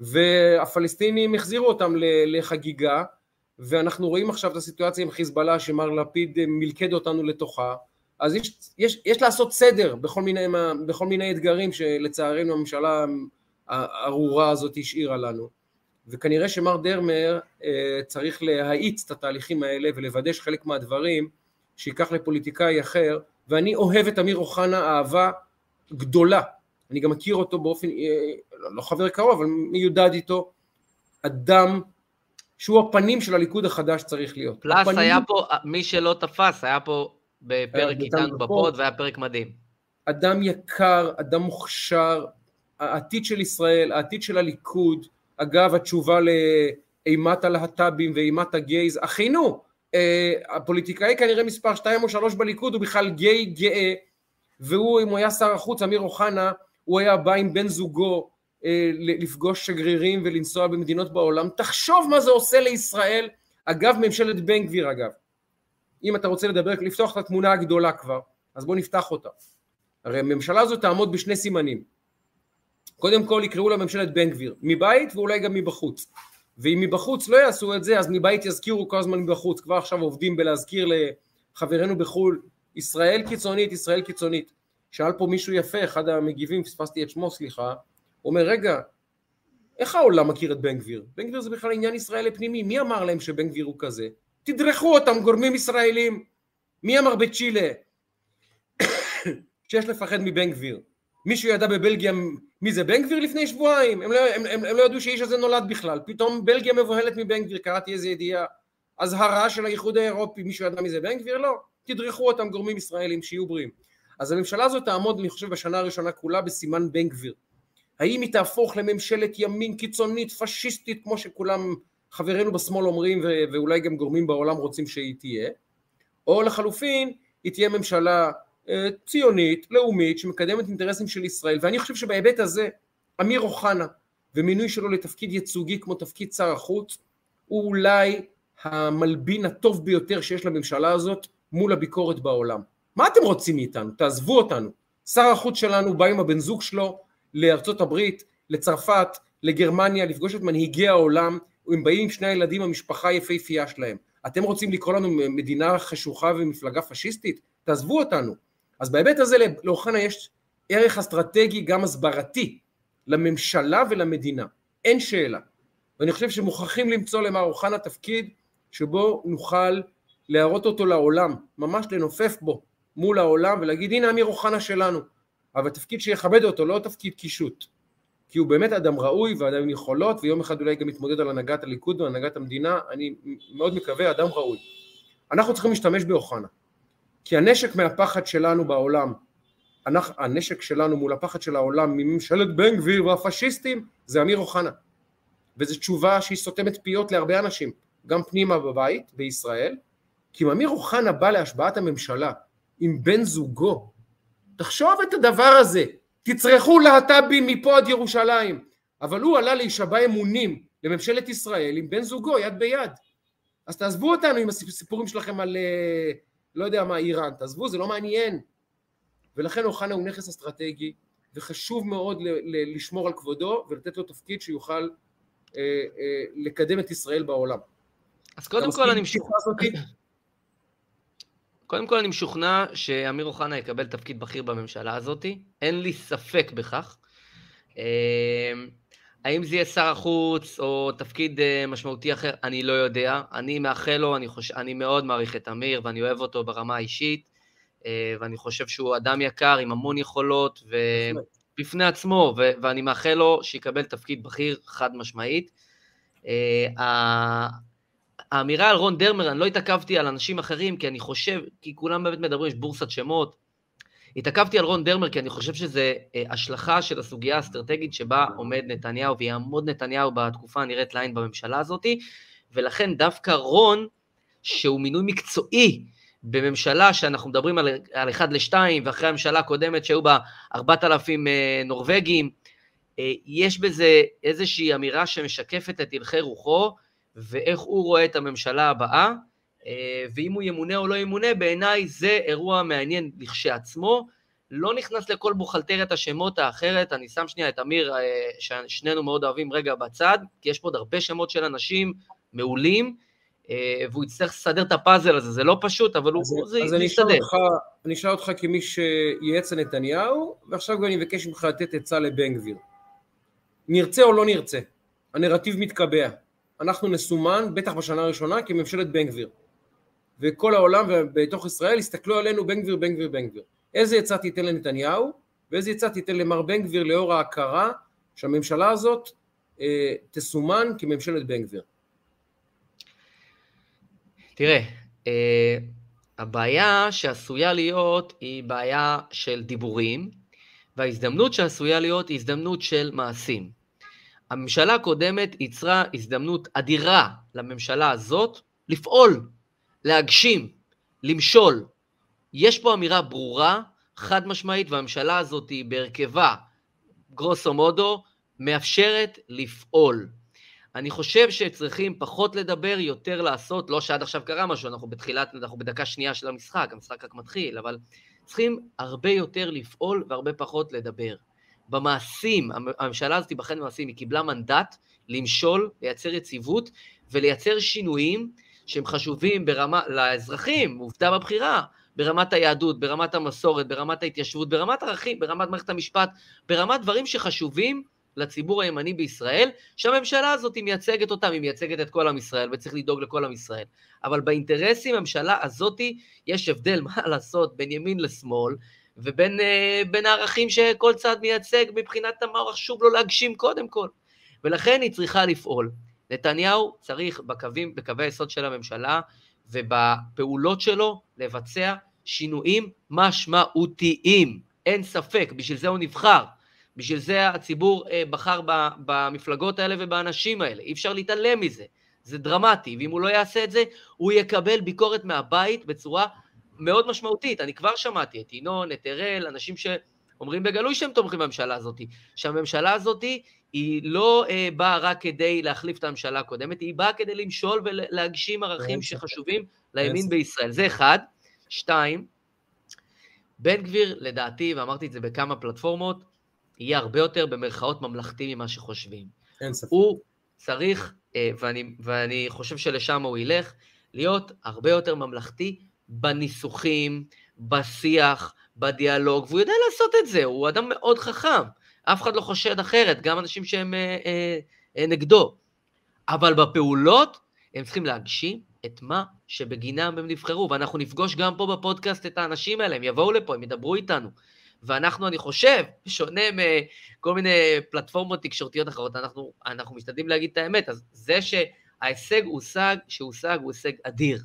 והפלסטינים החזירו אותם לחגיגה, ואנחנו רואים עכשיו את הסיטואציה עם חיזבאללה שמר לפיד מלכד אותנו לתוכה, אז יש, יש, יש לעשות סדר בכל מיני, בכל מיני אתגרים שלצערנו הממשלה הארורה הזאת השאירה לנו. וכנראה שמר דרמר אה, צריך להאיץ את התהליכים האלה ולוודא שחלק מהדברים שייקח לפוליטיקאי אחר, ואני אוהב את אמיר אוחנה אהבה גדולה, אני גם מכיר אותו באופן, אה, לא חבר קרוב, אבל מיודד איתו, אדם שהוא הפנים של הליכוד החדש צריך להיות. פלאס הפנים... היה פה, מי שלא תפס, היה פה בפרק איתנו בפוד, והיה פרק מדהים. אדם יקר, אדם מוכשר, העתיד של ישראל, העתיד של הליכוד, אגב התשובה לאימת הלהט"בים ואימת הגייז, אחינו, אה, הפוליטיקאי כנראה מספר 2 או 3 בליכוד הוא בכלל גיי גאה, והוא אם הוא היה שר החוץ אמיר אוחנה הוא היה בא עם בן זוגו אה, לפגוש שגרירים ולנסוע במדינות בעולם, תחשוב מה זה עושה לישראל, אגב ממשלת בן גביר אגב, אם אתה רוצה לדבר, לפתוח את התמונה הגדולה כבר, אז בוא נפתח אותה. הרי הממשלה הזאת תעמוד בשני סימנים. קודם כל יקראו לה ממשלת בן גביר, מבית ואולי גם מבחוץ. ואם מבחוץ לא יעשו את זה, אז מבית יזכירו כל הזמן מבחוץ. כבר עכשיו עובדים בלהזכיר לחברינו בחו"ל, ישראל קיצונית, ישראל קיצונית. שאל פה מישהו יפה, אחד המגיבים, פספסתי את שמו, סליחה, הוא אומר, רגע, איך העולם מכיר את בן גביר? בן גביר זה בכלל עניין ישראלי פנימי, מי אמר להם שבן גביר הוא כזה? תדרכו אותם, גורמים ישראלים. מי אמר בצ'ילה שיש לפחד מבן גביר? מישהו ידע בבלגיה מי זה בן גביר לפני שבועיים? הם לא, הם, הם, הם לא ידעו שהאיש הזה נולד בכלל. פתאום בלגיה מבוהלת מבן גביר, קראתי איזה ידיעה. אזהרה של האיחוד האירופי, מישהו ידע מי זה בן גביר? לא. תדרכו אותם גורמים ישראלים, שיהיו בריאים. אז הממשלה הזאת תעמוד, אני חושב, בשנה הראשונה כולה בסימן בן גביר. האם היא תהפוך לממשלת ימין קיצונית, פשיסטית, כמו שכולם חברינו בשמאל אומרים, ואולי גם גורמים בעולם רוצים שהיא תהיה, או לחלופין, היא תהיה ממשלה ציונית, לאומית, שמקדמת אינטרסים של ישראל, ואני חושב שבהיבט הזה, אמיר אוחנה ומינוי שלו לתפקיד ייצוגי כמו תפקיד שר החוץ, הוא אולי המלבין הטוב ביותר שיש לממשלה הזאת מול הביקורת בעולם. מה אתם רוצים מאיתנו? תעזבו אותנו. שר החוץ שלנו בא עם הבן זוג שלו לארצות הברית, לצרפת, לגרמניה, לפגוש את מנהיגי העולם, הם באים עם שני הילדים, המשפחה היפהפייה שלהם. אתם רוצים לקרוא לנו מדינה חשוכה ומפלגה פשיסטית? תעזבו אותנו. אז בהיבט הזה לאוחנה יש ערך אסטרטגי גם הסברתי לממשלה ולמדינה, אין שאלה. ואני חושב שמוכרחים למצוא למר אוחנה תפקיד שבו נוכל להראות אותו לעולם, ממש לנופף בו מול העולם ולהגיד הנה אמיר אוחנה שלנו, אבל תפקיד שיכבד אותו, לא תפקיד קישוט, כי הוא באמת אדם ראוי ואדם עם יכולות ויום אחד אולי גם יתמודד על הנהגת הליכוד והנהגת המדינה, אני מאוד מקווה אדם ראוי. אנחנו צריכים להשתמש באוחנה, כי הנשק מהפחד שלנו בעולם, הנשק שלנו מול הפחד של העולם מממשלת בן גביר והפשיסטים זה אמיר אוחנה וזו תשובה שהיא סותמת פיות להרבה אנשים גם פנימה בבית בישראל כי אם אמיר אוחנה בא להשבעת הממשלה עם בן זוגו. תחשוב את הדבר הזה, תצרכו להט"בים מפה עד ירושלים, אבל הוא עלה להישבע אמונים לממשלת ישראל עם בן זוגו יד ביד. אז תעזבו אותנו עם הסיפורים שלכם על אה, לא יודע מה איראן, תעזבו זה לא מעניין. ולכן אוחנה הוא נכס אסטרטגי וחשוב מאוד ל- ל- לשמור על כבודו ולתת לו תפקיד שיוכל אה, אה, לקדם את ישראל בעולם. אז קודם כל אני משוכנע... קודם כל אני משוכנע שאמיר אוחנה יקבל תפקיד בכיר בממשלה הזאת, אין לי ספק בכך. אמ, האם זה יהיה שר החוץ או תפקיד אה, משמעותי אחר, אני לא יודע. אני מאחל לו, אני, חוש... אני מאוד מעריך את אמיר ואני אוהב אותו ברמה האישית, אה, ואני חושב שהוא אדם יקר עם המון יכולות ובפני עצמו, ו... ואני מאחל לו שיקבל תפקיד בכיר חד משמעית. אה, האמירה על רון דרמר, אני לא התעכבתי על אנשים אחרים, כי אני חושב, כי כולם באמת מדברים, יש בורסת שמות. התעכבתי על רון דרמר, כי אני חושב שזה אה, השלכה של הסוגיה האסטרטגית שבה עומד נתניהו, ויעמוד נתניהו בתקופה הנראית לעין בממשלה הזאת, ולכן דווקא רון, שהוא מינוי מקצועי, בממשלה שאנחנו מדברים על, על 1 ל-2, ואחרי הממשלה הקודמת שהיו בה 4,000 אה, נורבגים, אה, יש בזה איזושהי אמירה שמשקפת את הלכי רוחו, ואיך הוא רואה את הממשלה הבאה, אה, ואם הוא ימונה או לא ימונה, בעיניי זה אירוע מעניין לכשעצמו. לא נכנס לכל בוכלטריית השמות האחרת, אני שם שנייה את אמיר, ששנינו מאוד אוהבים רגע בצד, כי יש פה עוד הרבה שמות של אנשים מעולים, אה, והוא יצטרך לסדר את הפאזל הזה, זה לא פשוט, אבל אז, הוא, זה יסתדר. אז אני אשאל אותך, אותך כמי שייעץ לנתניהו, ועכשיו אני מבקש ממך לתת עצה לבן גביר. נרצה או לא נרצה, הנרטיב מתקבע. אנחנו נסומן, בטח בשנה הראשונה, כממשלת בן גביר. וכל העולם ובתוך ישראל יסתכלו עלינו בן גביר, בן גביר, בן גביר. איזה עצה תיתן לנתניהו, ואיזה עצה תיתן למר בן גביר לאור ההכרה שהממשלה הזאת אה, תסומן כממשלת בן גביר. תראה, אה, הבעיה שעשויה להיות היא בעיה של דיבורים, וההזדמנות שעשויה להיות היא הזדמנות של מעשים. הממשלה הקודמת ייצרה הזדמנות אדירה לממשלה הזאת לפעול, להגשים, למשול. יש פה אמירה ברורה, חד משמעית, והממשלה הזאת היא בהרכבה, גרוסו מודו, מאפשרת לפעול. אני חושב שצריכים פחות לדבר, יותר לעשות, לא שעד עכשיו קרה משהו, אנחנו בתחילת, אנחנו בדקה שנייה של המשחק, המשחק רק מתחיל, אבל צריכים הרבה יותר לפעול והרבה פחות לדבר. במעשים, הממשלה הזאת תיבחן במעשים, היא קיבלה מנדט למשול, לייצר יציבות ולייצר שינויים שהם חשובים ברמה, לאזרחים, עובדה בבחירה, ברמת היהדות, ברמת המסורת, ברמת ההתיישבות, ברמת ערכים, ברמת מערכת המשפט, ברמת דברים שחשובים לציבור הימני בישראל, שהממשלה הזאת היא מייצגת אותם, היא מייצגת את כל עם ישראל, וצריך לדאוג לכל עם ישראל. אבל באינטרסים, הממשלה הזאת, יש הבדל, מה לעשות, בין ימין לשמאל, ובין uh, הערכים שכל צד מייצג מבחינת מה חשוב לו להגשים קודם כל. ולכן היא צריכה לפעול. נתניהו צריך בקווים, בקווי היסוד של הממשלה ובפעולות שלו לבצע שינויים משמעותיים. אין ספק, בשביל זה הוא נבחר. בשביל זה הציבור אה, בחר במפלגות האלה ובאנשים האלה, אי אפשר להתעלם מזה, זה דרמטי, ואם הוא לא יעשה את זה, הוא יקבל ביקורת מהבית בצורה מאוד משמעותית. אני כבר שמעתי את ינון, את אראל, אנשים שאומרים בגלוי שהם תומכים בממשלה הזאת, שהממשלה הזאת היא לא אה, באה רק כדי להחליף את הממשלה הקודמת, היא באה כדי למשול ולהגשים ערכים שחשובים לימין בישראל. זה אחד. שתיים, בן גביר, לדעתי, ואמרתי את זה בכמה פלטפורמות, יהיה הרבה יותר במרכאות ממלכתי ממה שחושבים. אין ספק. הוא צריך, אה, ואני, ואני חושב שלשם הוא ילך, להיות הרבה יותר ממלכתי בניסוחים, בשיח, בדיאלוג, והוא יודע לעשות את זה, הוא אדם מאוד חכם. אף אחד לא חושד אחרת, גם אנשים שהם אה, אה, אה, נגדו. אבל בפעולות הם צריכים להגשים את מה שבגינם הם נבחרו, ואנחנו נפגוש גם פה בפודקאסט את האנשים האלה, הם יבואו לפה, הם ידברו איתנו. ואנחנו, אני חושב, שונה מכל מיני פלטפורמות תקשורתיות אחרות, אנחנו, אנחנו משתדלים להגיד את האמת, אז זה שההישג הושג, שהושג הוא הישג אדיר.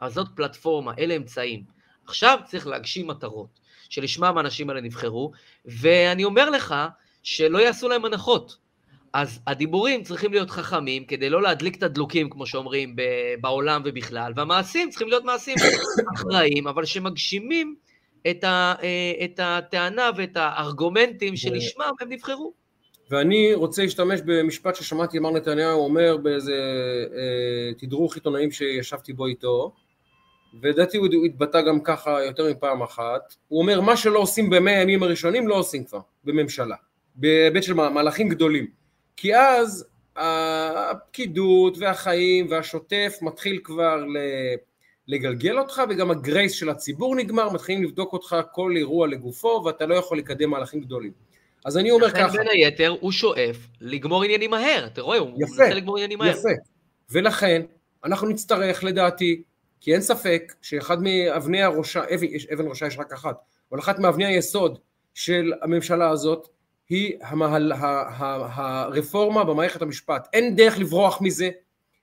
אבל זאת פלטפורמה, אלה אמצעים. עכשיו צריך להגשים מטרות, שלשמם האנשים האלה נבחרו, ואני אומר לך שלא יעשו להם הנחות. אז הדיבורים צריכים להיות חכמים כדי לא להדליק את הדלוקים, כמו שאומרים, בעולם ובכלל, והמעשים צריכים להיות מעשים אחראיים, אבל שמגשימים את, ה, אה, את הטענה ואת הארגומנטים שלשמם הם נבחרו. ואני רוצה להשתמש במשפט ששמעתי מר נתניהו אומר באיזה אה, תדרוך עיתונאים שישבתי בו איתו, ולדעתי הוא התבטא גם ככה יותר מפעם אחת, הוא אומר מה שלא עושים במאה הימים הראשונים לא עושים כבר בממשלה, בהיבט של מהלכים גדולים, כי אז הפקידות והחיים והשוטף מתחיל כבר. לגלגל אותך וגם הגרייס של הציבור נגמר, מתחילים לבדוק אותך כל אירוע לגופו ואתה לא יכול לקדם מהלכים גדולים. אז אני אומר ככה... לכן בין היתר הוא שואף לגמור עניינים מהר, אתה רואה, הוא יפה, מנסה לגמור עניינים מהר. יפה, ולכן אנחנו נצטרך לדעתי, כי אין ספק שאחד מאבני הראשה, אבן, ראשה יש רק אחת, אבל אחת מאבני היסוד של הממשלה הזאת היא המהל, ה, ה, ה, הרפורמה במערכת המשפט. אין דרך לברוח מזה,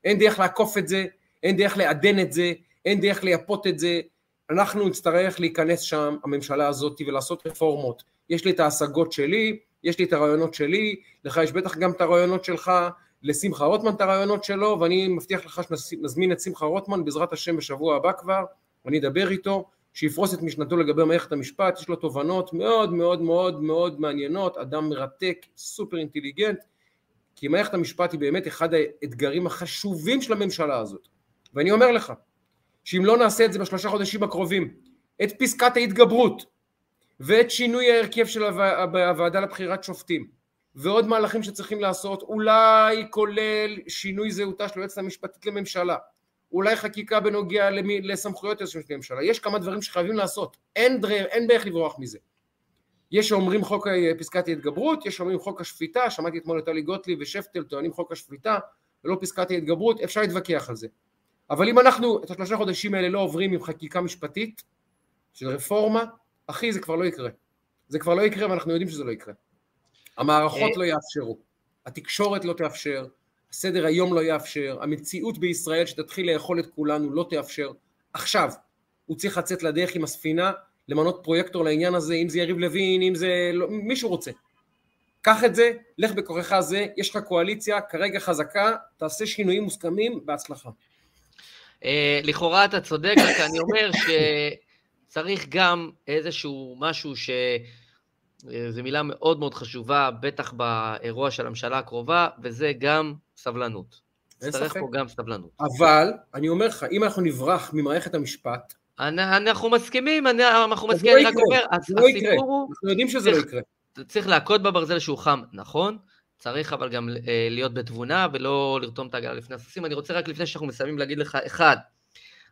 אין דרך לעקוף את זה, אין דרך לעדן את זה, אין דרך לייפות את זה, אנחנו נצטרך להיכנס שם, הממשלה הזאת, ולעשות רפורמות. יש לי את ההשגות שלי, יש לי את הרעיונות שלי, לך יש בטח גם את הרעיונות שלך, לשמחה רוטמן את הרעיונות שלו, ואני מבטיח לך שנזמין את שמחה רוטמן בעזרת השם בשבוע הבא כבר, ואני אדבר איתו, שיפרוס את משנתו לגבי מערכת המשפט, יש לו תובנות מאוד מאוד מאוד מאוד מעניינות, אדם מרתק, סופר אינטליגנט, כי מערכת המשפט היא באמת אחד האתגרים החשובים של הממשלה הזאת. ואני אומר לך, שאם לא נעשה את זה בשלושה חודשים הקרובים, את פסקת ההתגברות ואת שינוי ההרכב של הוועדה לבחירת שופטים ועוד מהלכים שצריכים לעשות, אולי כולל שינוי זהותה של היועצת המשפטית לממשלה, אולי חקיקה בנוגע למי, לסמכויות היועצת המשפטית לממשלה, יש כמה דברים שחייבים לעשות, אין, דרך, אין בערך לברוח מזה. יש שאומרים חוק פסקת ההתגברות, יש שאומרים חוק השפיטה, שמעתי אתמול את טלי גוטליב ושפטל טוענים חוק השפיטה ולא פסקת ההתגברות, אפשר להתווכח על זה. אבל אם אנחנו את השלושה חודשים האלה לא עוברים עם חקיקה משפטית של רפורמה, אחי זה כבר לא יקרה. זה כבר לא יקרה ואנחנו יודעים שזה לא יקרה. המערכות אה, לא יאפשרו, התקשורת לא תאפשר, סדר היום לא יאפשר, המציאות בישראל שתתחיל לאכול את כולנו לא תאפשר. עכשיו, הוא צריך לצאת לדרך עם הספינה, למנות פרויקטור לעניין הזה, אם זה יריב לוין, אם זה... לא, מישהו רוצה. קח את זה, לך בכוחך זה, יש לך קואליציה, כרגע חזקה, תעשה שינויים מוסכמים, בהצלחה. אה, לכאורה אתה צודק, רק אני אומר שצריך גם איזשהו משהו ש... אה, זו מילה מאוד מאוד חשובה, בטח באירוע של הממשלה הקרובה, וזה גם סבלנות. צריך פה גם סבלנות. אבל, אני אומר לך, אם אנחנו נברח ממערכת המשפט... אנחנו מסכימים, אנחנו מסכימים, אני רק אומר, לא הסיפור הוא... אנחנו יודעים שזה לא יקרה. צריך להכות בברזל שהוא חם, נכון, צריך אבל גם אה, להיות בתבונה ולא לרתום את העגלה לפני הסוסים. אני רוצה רק לפני שאנחנו מסיימים להגיד לך, אחד,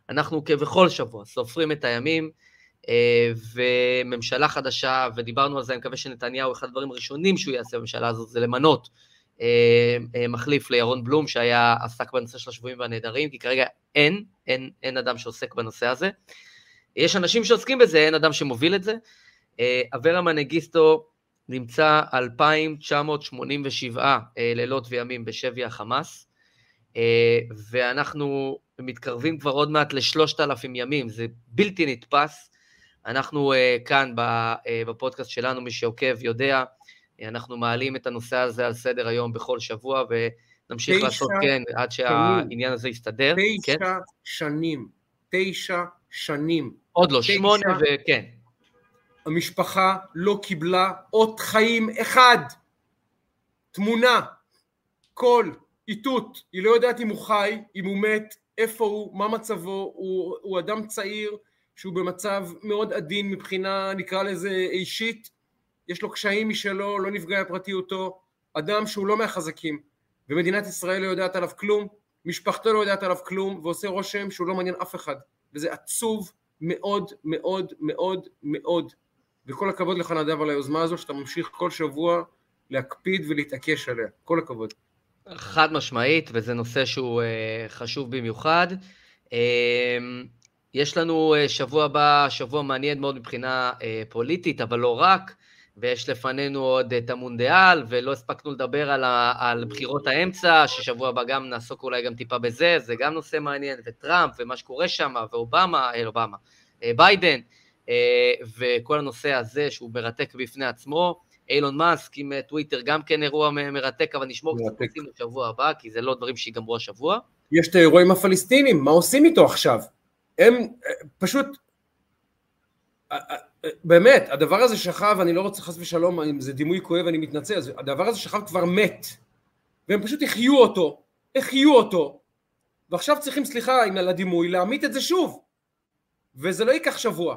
אנחנו כבכל שבוע סופרים את הימים, וממשלה חדשה, ודיברנו על זה, אני מקווה שנתניהו, אחד הדברים הראשונים שהוא יעשה בממשלה הזאת זה למנות אה, מחליף לירון בלום, שהיה עסק בנושא של השבויים והנעדרים, כי כרגע אין, אין, אין אדם שעוסק בנושא הזה. יש אנשים שעוסקים בזה, אין אדם שמוביל את זה. אברה מנגיסטו נמצא 2,987 אה, לילות וימים בשבי החמאס, אה, ואנחנו מתקרבים כבר עוד מעט לשלושת אלפים ימים, זה בלתי נתפס. אנחנו אה, כאן בפודקאסט שלנו, מי שעוקב יודע, אנחנו מעלים את הנושא הזה על סדר היום בכל שבוע, ונמשיך לעשות כן עד שהעניין הזה יסתדר. תשע כן? שנים, תשע שנים. עוד לא, שמונה וכן. המשפחה לא קיבלה אות חיים אחד, תמונה, קול, איתות, היא לא יודעת אם הוא חי, אם הוא מת, איפה הוא, מה מצבו, הוא, הוא אדם צעיר שהוא במצב מאוד עדין מבחינה נקרא לזה אישית, יש לו קשיים משלו, לא נפגע בפרטיותו, אדם שהוא לא מהחזקים ומדינת ישראל לא יודעת עליו כלום, משפחתו לא יודעת עליו כלום ועושה רושם שהוא לא מעניין אף אחד. וזה עצוב מאוד מאוד מאוד מאוד. וכל הכבוד לך נדב על היוזמה הזו שאתה ממשיך כל שבוע להקפיד ולהתעקש עליה, כל הכבוד. חד משמעית, וזה נושא שהוא uh, חשוב במיוחד. Uh, יש לנו uh, שבוע הבא, שבוע מעניין מאוד מבחינה uh, פוליטית, אבל לא רק, ויש לפנינו עוד את המונדיאל, ולא הספקנו לדבר על, ה, על בחירות האמצע, ששבוע הבא גם נעסוק אולי גם טיפה בזה, זה גם נושא מעניין, וטראמפ, ומה שקורה שם, ואובמה, אה, אובמה, ביידן. אה, וכל הנושא הזה שהוא מרתק בפני עצמו. אילון מאסק עם אה, טוויטר גם כן אירוע מרתק, אבל נשמור קצת נושאים לשבוע הבא, כי זה לא דברים שיגמרו השבוע. יש את האירוע עם הפלסטינים, מה עושים איתו עכשיו? הם אה, פשוט, באמת, הדבר הזה שכב, אני לא רוצה חס ושלום, אם זה דימוי כואב, אני מתנצל, הדבר הזה שכב כבר מת, והם פשוט החיו אותו, החיו אותו, ועכשיו צריכים, סליחה על הדימוי, להמית את זה שוב, וזה לא ייקח שבוע.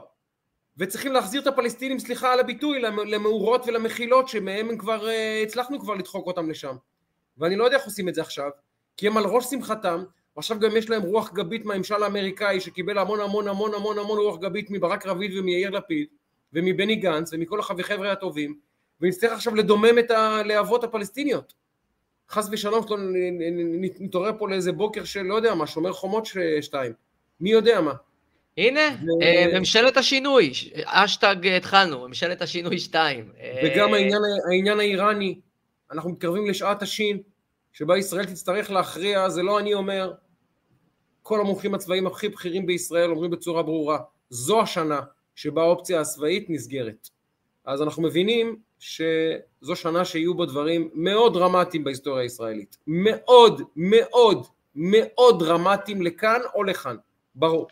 וצריכים להחזיר את הפלסטינים, סליחה על הביטוי, למאורות ולמחילות שמהם כבר, אה, הצלחנו כבר לדחוק אותם לשם. ואני לא יודע איך עושים את זה עכשיו, כי הם על ראש שמחתם, ועכשיו גם יש להם רוח גבית מהממשל האמריקאי שקיבל המון המון המון המון המון רוח גבית מברק רביד ומיאיר לפיד ומבני גנץ ומכל החבר'ה הטובים ונצטרך עכשיו לדומם את הלהבות הפלסטיניות. חס ושלום שלא נתעורר פה לאיזה בוקר של לא יודע מה, שומר חומות שתיים, מי יודע מה. הנה, ו... אה, ממשלת השינוי, אשטג התחלנו, ממשלת השינוי 2. וגם אה, העניין, העניין האיראני, אנחנו מתקרבים לשעת השין, שבה ישראל תצטרך להכריע, זה לא אני אומר, כל המומחים הצבאיים הכי בכירים בישראל אומרים בצורה ברורה, זו השנה שבה האופציה הצבאית נסגרת. אז אנחנו מבינים שזו שנה שיהיו בו דברים מאוד דרמטיים בהיסטוריה הישראלית. מאוד, מאוד, מאוד דרמטיים לכאן או לכאן, ברור.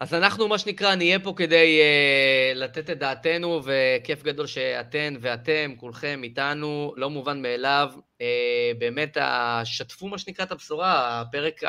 אז אנחנו, מה שנקרא, נהיה פה כדי uh, לתת את דעתנו, וכיף גדול שאתן ואתם, כולכם איתנו, לא מובן מאליו. אה, באמת, שתפו, מה שנקרא, את הבשורה. הפרק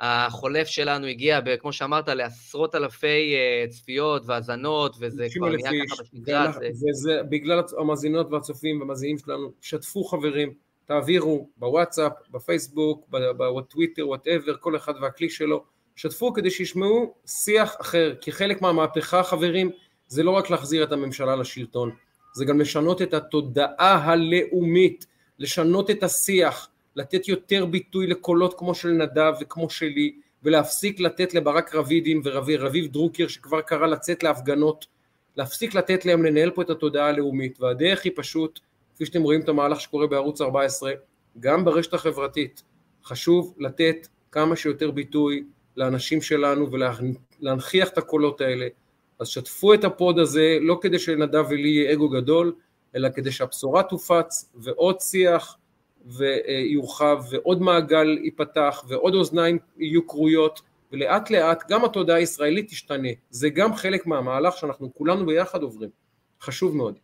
החולף שלנו הגיע, כמו שאמרת, לעשרות אלפי אה, צפיות והאזנות, וזה כבר נהיה ככה בשגרה. וזה בגלל המאזינות והצופים והמאזינים שלנו. שתפו חברים, תעבירו בוואטסאפ, בפייסבוק, בטוויטר, whatever, כל אחד והכלי שלו. שתפו כדי שישמעו שיח אחר, כי חלק מהמהפכה חברים זה לא רק להחזיר את הממשלה לשלטון, זה גם לשנות את התודעה הלאומית, לשנות את השיח, לתת יותר ביטוי לקולות כמו של נדב וכמו שלי, ולהפסיק לתת לברק רבידים ורביב דרוקר שכבר קרא לצאת להפגנות, להפסיק לתת להם לנהל פה את התודעה הלאומית, והדרך היא פשוט, כפי שאתם רואים את המהלך שקורה בערוץ 14, גם ברשת החברתית, חשוב לתת כמה שיותר ביטוי לאנשים שלנו ולהנכיח את הקולות האלה. אז שתפו את הפוד הזה, לא כדי שנדב ולי יהיה אגו גדול, אלא כדי שהבשורה תופץ ועוד שיח ויורחב ועוד מעגל ייפתח ועוד אוזניים יהיו כרויות ולאט לאט גם התודעה הישראלית תשתנה. זה גם חלק מהמהלך שאנחנו כולנו ביחד עוברים. חשוב מאוד.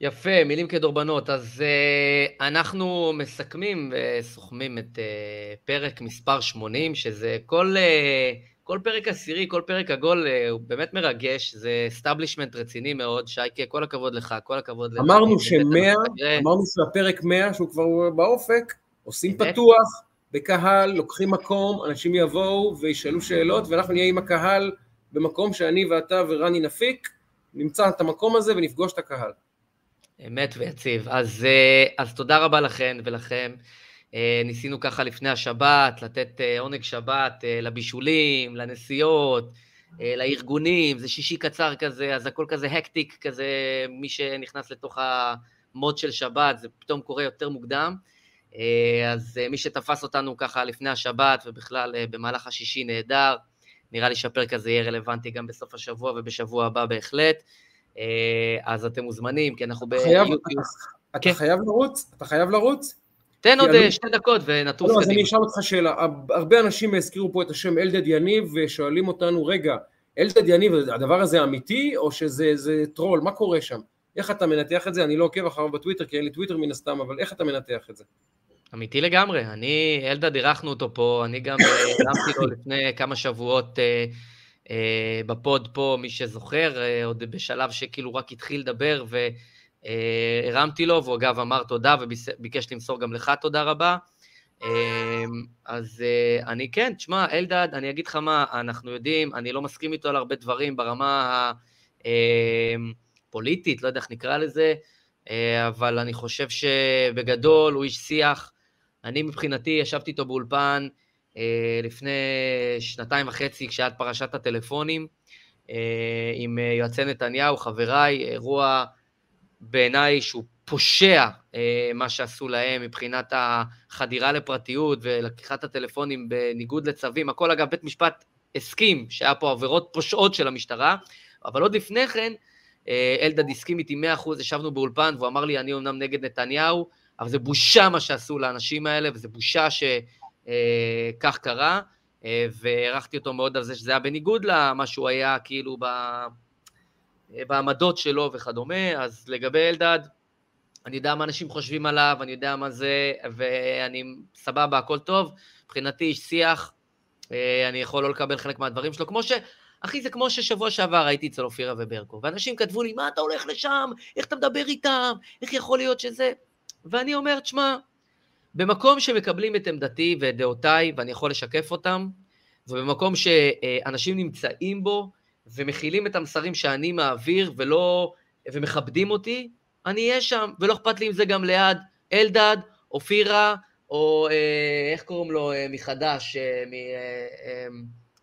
יפה, מילים כדורבנות. אז אה, אנחנו מסכמים וסוכמים את אה, פרק מספר 80, שזה כל, אה, כל פרק עשירי, כל פרק עגול, אה, הוא באמת מרגש, זה establishment רציני מאוד. שייקה, כל הכבוד לך, כל הכבוד לך. אמרנו שמאה, אמרנו שהפרק 100, שהוא כבר באופק, עושים פתוח, בקהל, לוקחים מקום, אנשים יבואו וישאלו שאלות, ואנחנו נהיה עם הקהל במקום שאני ואתה ורני נפיק, נמצא את המקום הזה ונפגוש את הקהל. אמת ויציב. אז, אה, אז תודה רבה לכן ולכם. אה, ניסינו ככה לפני השבת, לתת אה, עונג שבת לבישולים, לנסיעות, לארגונים, זה שישי קצר כזה, אז הכל כזה הקטיק כזה, מי שנכנס לתוך המוד של שבת, זה פתאום קורה יותר מוקדם. אז מי שתפס אותנו ככה לפני השבת ובכלל במהלך השישי נהדר, נראה לי שהפרק הזה יהיה רלוונטי גם בסוף השבוע ובשבוע הבא בהחלט. אה, אז אתם מוזמנים, כי אנחנו ביוטיוב. אתה. חייב לרוץ? אתה חייב לרוץ? תן עוד אני... שתי דקות ונטוס קדימה. לא, אז אני אשאל אותך שאלה. הרבה אנשים הזכירו פה את השם אלדד יניב ושואלים אותנו, רגע, אלדד יניב, הדבר הזה אמיתי או שזה טרול? מה קורה שם? איך אתה מנתח את זה? אני לא עוקב אחריו בטוויטר, כי אין לי טוויטר מן הסתם, אבל איך אתה מנתח את זה? אמיתי לגמרי. אני, אלדד, אירחנו אותו פה, אני גם הרמתי לו לפני כמה שבועות אה, אה, בפוד פה, מי זוכר, אה, עוד בשלב שכאילו רק התחיל לדבר והרמתי לו, והוא אגב אמר תודה וביקש למסור גם לך תודה רבה. אה, אז אני כן, תשמע, אלדד, אני אגיד לך מה, אנחנו יודעים, אני לא מסכים איתו על הרבה דברים ברמה הפוליטית, לא יודע איך נקרא לזה, אבל אני חושב שבגדול הוא איש שיח. אני מבחינתי ישבתי איתו באולפן, אה, לפני שנתיים וחצי, כשהיה פרשת הטלפונים, אה, עם אה, יועצי נתניהו, חבריי, אירוע בעיניי שהוא פושע מה שעשו להם מבחינת החדירה לפרטיות ולקיחת הטלפונים בניגוד לצווים. הכל אגב, בית משפט הסכים שהיה פה עבירות פושעות של המשטרה, אבל עוד לפני כן, אלדד הסכים איתי 100%, ישבנו באולפן והוא אמר לי, אני אומנם נגד נתניהו, אבל זה בושה מה שעשו לאנשים האלה, וזה בושה ש... אה, קרה, אה, והערכתי אותו מאוד על זה שזה היה בניגוד למה שהוא היה כאילו ב... אה, בעמדות שלו וכדומה, אז לגבי אלדד, אני יודע מה אנשים חושבים עליו, אני יודע מה זה, ואני סבבה, הכל טוב. מבחינתי איש שיח, אני יכול לא לקבל חלק מהדברים שלו, כמו ש... אחי, זה כמו ששבוע שעבר הייתי אצל אופירה וברקו, ואנשים כתבו לי, מה אתה הולך לשם? איך אתה מדבר איתם? איך יכול להיות שזה... ואני אומר, תשמע, במקום שמקבלים את עמדתי ואת דעותיי, ואני יכול לשקף אותם, ובמקום שאנשים נמצאים בו, ומכילים את המסרים שאני מעביר, ולא, ומכבדים אותי, אני אהיה שם, ולא אכפת לי אם זה גם ליד אלדד, אופירה, או אה, איך קוראים לו אה, מחדש, אה,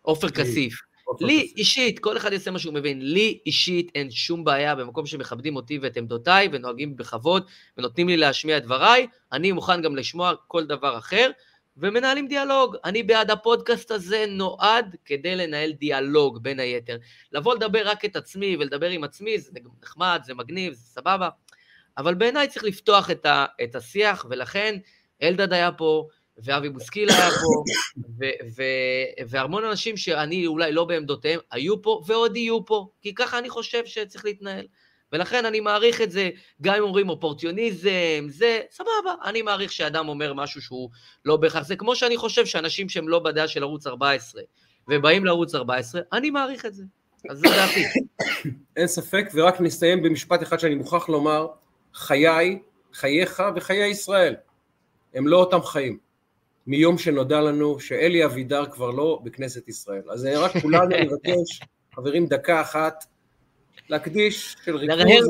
מעופר כסיף. לי אישית, כל אחד יעשה מה שהוא מבין, לי אישית אין שום בעיה במקום שמכבדים אותי ואת עמדותיי ונוהגים בכבוד ונותנים לי להשמיע את דבריי, אני מוכן גם לשמוע כל דבר אחר, ומנהלים דיאלוג. אני בעד הפודקאסט הזה נועד כדי לנהל דיאלוג, בין היתר. לבוא לדבר רק את עצמי ולדבר עם עצמי, זה נחמד, זה מגניב, זה סבבה, אבל בעיניי צריך לפתוח את, ה, את השיח, ולכן אלדד היה פה, ואבי בוסקיל היה פה, ו- ו- והמון אנשים שאני אולי לא בעמדותיהם, היו פה ועוד יהיו פה, כי ככה אני חושב שצריך להתנהל. ולכן אני מעריך את זה, גם אם אומרים אופורטיוניזם, זה, סבבה, אני מעריך שאדם אומר משהו שהוא לא בהכרח, זה כמו שאני חושב שאנשים שהם לא בדעה של ערוץ 14, ובאים לערוץ 14, אני מעריך את זה. אז זה דעתי. אין ספק, ורק נסיים במשפט אחד שאני מוכרח לומר, חיי, חייך וחיי ישראל, הם לא אותם חיים. מיום שנודע לנו שאלי אבידר כבר לא בכנסת ישראל. אז רק כולנו נבקש, חברים, דקה אחת, להקדיש של ריכוז,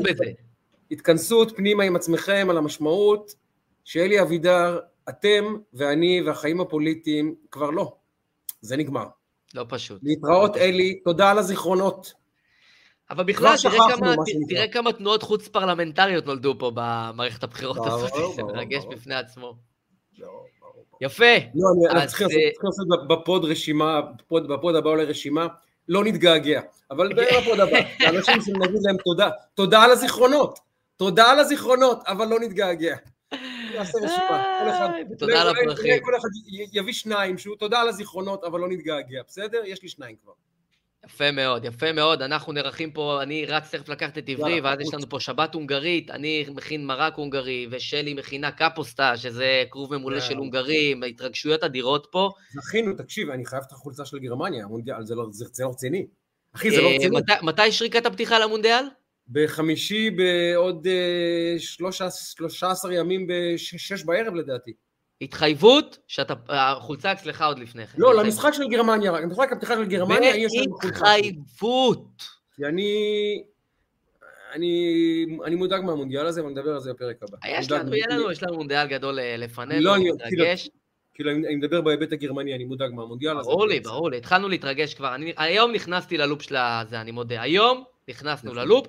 התכנסות פנימה עם עצמכם על המשמעות שאלי אבידר, אתם ואני והחיים הפוליטיים כבר לא. זה נגמר. לא פשוט. להתראות אלי, תודה על הזיכרונות. אבל בכלל, תראה כמה, תראה כמה תנועות חוץ פרלמנטריות נולדו פה במערכת הבחירות הזאת, זה מרגש בפני עצמו. יפה. לא, אני אה, צריך לעשות בפוד רשימה, בפוד הבא עולה רשימה, לא נתגעגע. אבל בפוד הבא, לאנשים שנגיד להם תודה, תודה על הזיכרונות, תודה על הזיכרונות, אבל לא נתגעגע. נעשה רשימה, כל אחד, תודה על הפרחים. כל אחד יביא שניים, שהוא תודה על הזיכרונות, אבל לא נתגעגע, בסדר? יש לי שניים כבר. יפה מאוד, יפה מאוד. אנחנו נערכים פה, אני רץ תכף לקחת את עברי, ואז יש לנו פה שבת הונגרית, אני מכין מרק הונגרי, ושלי מכינה קפוסטה, שזה כרוב ממולא של הונגרים, התרגשויות אדירות פה. זכינו, תקשיב, אני חייב את החולצה של גרמניה, המונדיאל, זה לא, לא רציני. אחי, זה לא אה, רציני. מתי שריקת הפתיחה למונדיאל? בחמישי בעוד 13 אה, ימים בשש בערב לדעתי. התחייבות שהחולצה אצלך עוד לפני כן. לא, למשחק של גרמניה, רק, למשחק הפתיחה של גרמניה יש לנו חולצה. בהתחייבות. כי אני... אני, אני מודאג מהמונדיאל הזה, ונדבר על זה בפרק הבא. יש לנו, יהיה לנו, יש לנו מונדיאל גדול אה, לפנינו, לא, להתרגש. כאילו, אני מדבר בהיבט הגרמני, אני מודאג מהמונדיאל הזה. ברור לי, ברור לי, התחלנו להתרגש כבר. אני, היום נכנסתי ללופ של הזה, אני מודה. היום נכנסנו ללופ.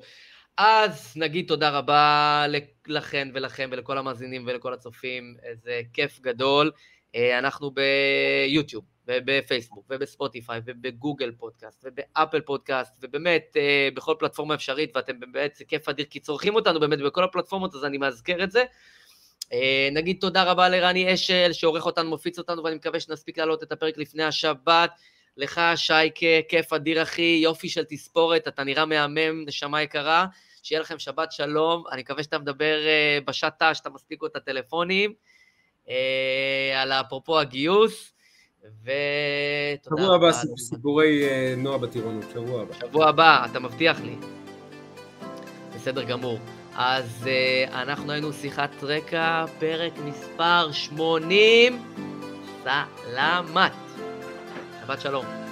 אז נגיד תודה רבה לכן ולכם ולכל המאזינים ולכל הצופים, איזה כיף גדול. אה, אנחנו ביוטיוב ובפייסבוק ובספוטיפיי ובגוגל פודקאסט ובאפל פודקאסט ובאמת אה, בכל פלטפורמה אפשרית ואתם באמת, זה כיף אדיר כי צורכים אותנו באמת בכל הפלטפורמות אז אני מאזכר את זה. אה, נגיד תודה רבה לרני אשל שעורך אותנו, מפיץ אותנו ואני מקווה שנספיק להעלות את הפרק לפני השבת. לך שייקה, כיף אדיר אחי, יופי של תספורת, אתה נראה מהמם, נשמה יקרה. שיהיה לכם שבת שלום, אני מקווה שאתה מדבר uh, בשעת שאתה מספיק את הטלפונים, uh, על אפרופו הגיוס, ותודה שבוע הבא סיפורי uh, נועה בטירונות, שבוע הבא. שבוע הבא, אתה מבטיח לי. בסדר גמור. אז אנחנו היינו שיחת רקע, פרק מספר 80, סלמת. שבת שלום.